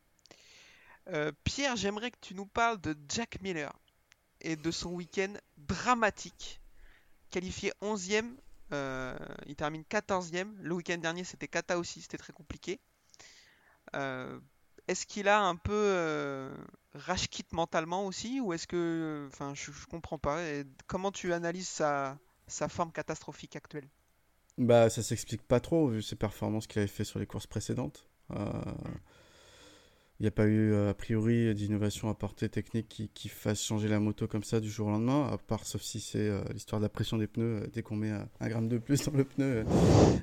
Euh, Pierre, j'aimerais que tu nous parles de Jack Miller et de son week-end dramatique. Qualifié 11e, euh, il termine 14e. Le week-end dernier, c'était Kata aussi, c'était très compliqué. Euh, est-ce qu'il a un peu euh, rage quit mentalement aussi ou est-ce que. Enfin, je, je comprends pas. Comment tu analyses sa, sa forme catastrophique actuelle? Bah, ça s'explique pas trop vu ses performances qu'il avait fait sur les courses précédentes. Euh, Il n'y a pas eu, euh, a priori, d'innovation apportée technique qui, qui fasse changer la moto comme ça du jour au lendemain, à part sauf si c'est euh, l'histoire de la pression des pneus. euh, dès qu'on met un gramme de plus dans le pneu,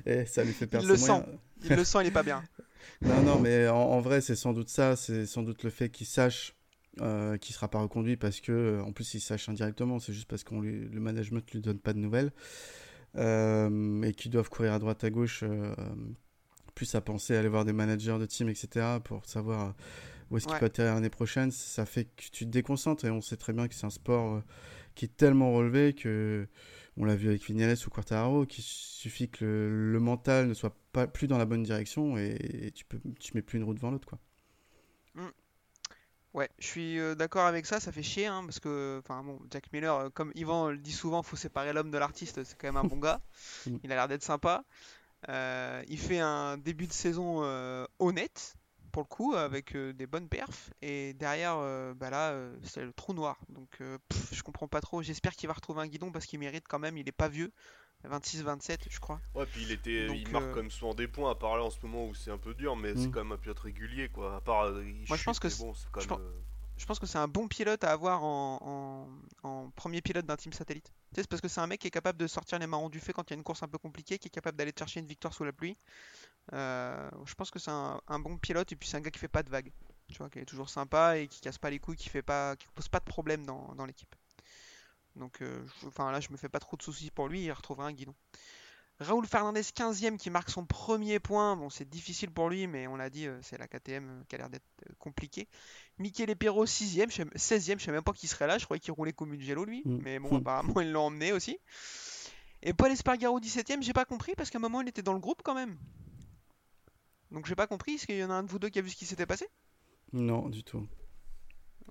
et ça lui fait perdre le sent. moyens. Il le sent, il est pas bien. Non, non, mais en, en vrai, c'est sans doute ça. C'est sans doute le fait qu'il sache euh, qu'il sera pas reconduit parce que, en plus, il sache indirectement. C'est juste parce que le management lui donne pas de nouvelles euh, et qu'ils doivent courir à droite à gauche. euh, plus à penser à aller voir des managers de team, etc. pour savoir euh, où est-ce qu'il Ouais. peut atterrir l'année prochaine. Ça fait que tu te déconcentres et on sait très bien que c'est un sport euh, qui est tellement relevé que on l'a vu avec Vignales ou Quartararo, qu'il suffit que le, le mental ne soit pas plus dans la bonne direction et, et tu peux tu mets plus une roue devant l'autre quoi. Ouais, je suis euh, d'accord avec ça, ça fait chier, hein, parce que, enfin bon, Jack Miller, comme Yvan le dit souvent, faut séparer l'homme de l'artiste, c'est quand même un bon gars. Mm. Il a l'air d'être sympa. Euh, il fait un début de saison euh, honnête, pour le coup, avec euh, des bonnes perfs, et derrière, euh, bah là, euh, c'est le trou noir. Donc, euh, pff, je comprends pas trop. J'espère qu'il va retrouver un guidon parce qu'il mérite quand même. Il est pas vieux, 26-27, je crois. ouais, puis il était, Donc, il marque euh, quand même souvent des points. À part là en ce moment où c'est un peu dur, mais c'est Mm. quand même un pilote régulier quoi. À part, il Moi, je pense que c'est- bon, c'est quand même, euh, Je pense que c'est un bon pilote à avoir en, en- premier pilote d'un team satellite. Tu sais, c'est parce que c'est un mec qui est capable de sortir les marrons du fait quand il y a une course un peu compliquée, qui est capable d'aller chercher une victoire sous la pluie. Euh, je pense que c'est un, bon pilote et puis c'est un gars qui fait pas de vagues. Tu vois, qui est toujours sympa et qui casse pas les couilles, qui fait pas, qui pose pas de problème dans, dans l'équipe. Donc, euh, je- enfin là, je me fais pas trop de soucis pour lui, il retrouvera un guidon. Raoul Fernandez 15e qui marque son premier point. Bon, c'est difficile pour lui, mais on l'a dit, euh, c'est la KTM euh, qui a l'air d'être euh, compliquée. Michele Perro 6ème, je sais- 16ème, je sais même pas qui serait là, je croyais qu'il roulait comme une Mugello lui, Mm. mais bon, apparemment ils l'ont emmené aussi. Et Paul Espargaro 17ème, j'ai pas compris parce qu'à un moment il était dans le groupe quand même. Donc j'ai pas compris, est-ce qu'il y en a un de vous deux qui a vu ce qui s'était passé? Non, du tout.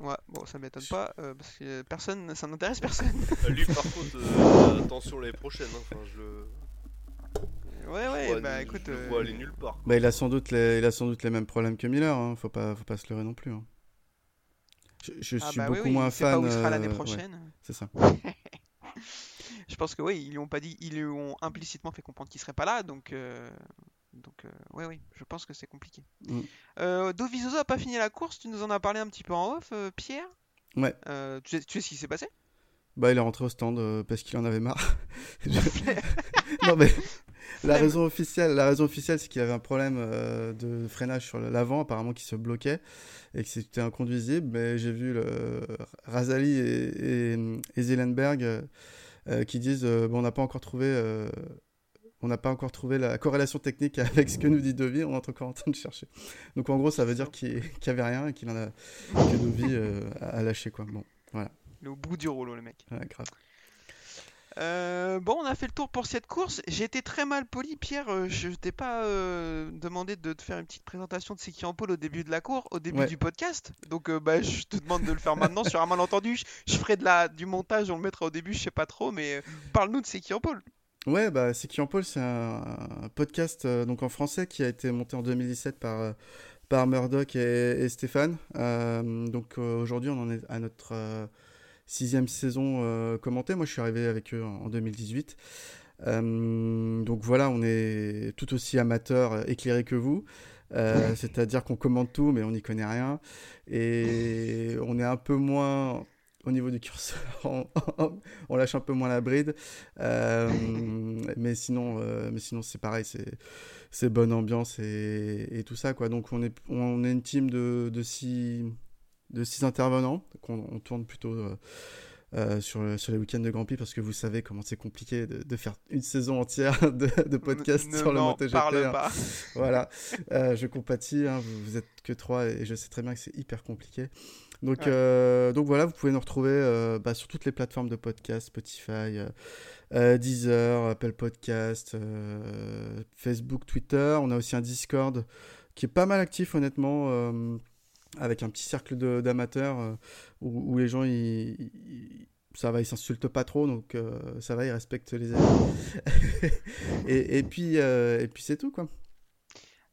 Ouais, bon, ça m'étonne pas, euh, parce que personne, ça n'intéresse personne. Lui par contre, euh, attention l'année prochaine. hein. Enfin, je le. Ouais, je ouais, vois- bah je écoute. le euh, vois aller nulle part. Bah, il a sans doute les, il a sans doute les mêmes problèmes que Miller. Hein. Faut pas, faut pas se leurrer non plus. hein. Je, je ah suis bah beaucoup oui, moins sait pas fan. où il sera l'année euh, ouais, prochaine. c'est ça. Je pense que oui, ils lui ont pas dit, ils lui ont implicitement fait comprendre qu'il serait pas là, donc euh, donc euh, ouais oui, je pense que c'est compliqué. Mm. Euh, Dovizioso a pas fini la course, tu nous en as parlé un petit peu en off, euh, Pierre? Ouais. Euh, tu, sais, tu sais ce qui s'est passé? Bah, il est rentré au stand euh, parce qu'il en avait marre. Je- non, mais la raison officielle, la raison officielle, c'est qu'il avait un problème euh, de freinage sur l'avant, apparemment, qui se bloquait et que c'était inconduisible. Mais j'ai vu le Razali et, et, euh, euh, qui disent euh, bon, on n'a pas encore trouvé. on n'a pas encore trouvé la corrélation technique avec ce que nous dit Dovi, on est encore en train de chercher. Donc en gros, ça veut dire qu'il qu'il y avait rien et qu'il en a que euh, a a lâché quoi. Bon, Il est au bout du rouleau, le mec. ouais, grave. Euh, bon, on a fait le tour pour cette course. J'ai été très mal poli, Pierre. euh, Je t'ai pas euh, demandé de te faire une petite présentation de qui en pôle au début de la cour, au début Ouais. du podcast. Donc, euh, bah, je te demande de le faire maintenant sur un malentendu. Je, je ferai de la, du montage, on le mettra au début, je sais pas trop, mais parle-nous de qui en pôle. Ouais, bah, en pôle, c'est un, un podcast donc en français qui a été monté en 2017 par, par Murdoch et, et Stéphane. Donc aujourd'hui, on en est à notre sixième saison euh, commentée. Moi, je suis arrivé avec eux en, en 2018. Euh, donc voilà, on est tout aussi amateurs, euh, éclairés que vous. Euh, C'est-à-dire qu'on commente tout, mais on n'y connaît rien. Et on est un peu moins au niveau du curseur, on, on lâche un peu moins la bride. Euh, mais sinon, mais sinon c'est pareil, c'est c'est bonne ambiance et, et tout ça quoi. Donc on est on est une team de, de six de six intervenants. qu'on on, tourne plutôt euh, euh, sur, le- sur les week-ends de Grand Prix parce que vous savez comment c'est compliqué de, de faire une saison entière de, de podcast Ne sur le MotoGP. parle hein. pas. Voilà, Euh, je compatis, hein, vous, vous êtes que trois et je sais très bien que c'est hyper compliqué. Donc, Ouais. euh, donc voilà, vous pouvez nous retrouver euh, bah, sur toutes les plateformes de podcast, Spotify, euh, Deezer, Apple Podcast, Facebook, Twitter. On a aussi un Discord qui est pas mal actif honnêtement, avec un petit cercle d'amateurs euh, où, les gens ils, ça va, ils s'insultent pas trop, donc euh, ça va, ils respectent les avis. et, et puis, euh, et puis c'est tout quoi.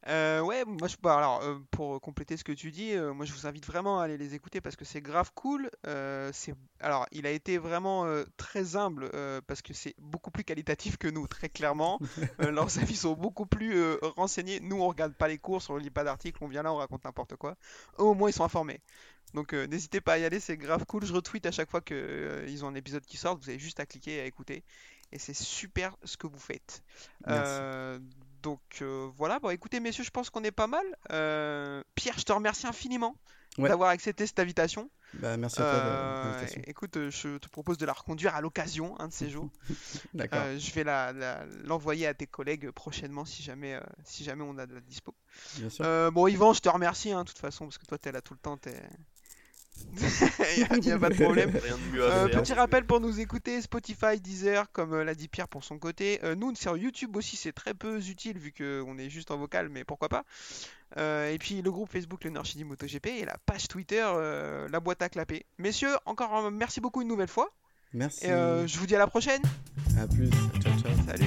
Euh, ouais, moi je, bah, alors euh, pour compléter ce que tu dis, euh, moi je vous invite vraiment à aller les écouter parce que c'est grave cool. Euh, c'est alors il a été vraiment très humble parce que c'est beaucoup plus qualitatif que nous, très clairement. Leurs avis sont beaucoup plus renseignés. Nous on regarde pas les courses, on lit pas d'articles, on vient là, on raconte n'importe quoi. Eux, au moins ils sont informés. Donc euh, n'hésitez pas à y aller, c'est grave cool. Je retweet à chaque fois que euh, ils ont un épisode qui sort. Vous avez juste à cliquer et à écouter. Et c'est super ce que vous faites. Merci. Euh, donc euh, voilà, bon écoutez messieurs, je pense qu'on est pas mal. Euh, Pierre, je te remercie infiniment Ouais. d'avoir accepté cette invitation. Bah, merci à toi Euh, écoute, je te propose de la reconduire à l'occasion, un de ces jours. D'accord. Je vais la- la- l'envoyer à tes collègues prochainement si jamais, si jamais on a de la dispo. Bien sûr. Bon Yvan, je te remercie hein, de toute façon parce que toi t'es là tout le temps, t'es... Il n'y a, pas de problème. Rien de mieux à Euh, faire. petit rappel pour nous écouter, Spotify, Deezer, comme euh, l'a dit Pierre pour son côté. Euh, nous, sur YouTube aussi, c'est très peu utile vu qu'on est juste en vocal, mais pourquoi pas. Euh, et puis le groupe Facebook, le Nord MotoGP, et la page Twitter, euh, la boîte à clapper. Messieurs, encore merci beaucoup une nouvelle fois. Merci. Et euh, je vous dis à la prochaine. À plus. Ciao, ciao. Salut.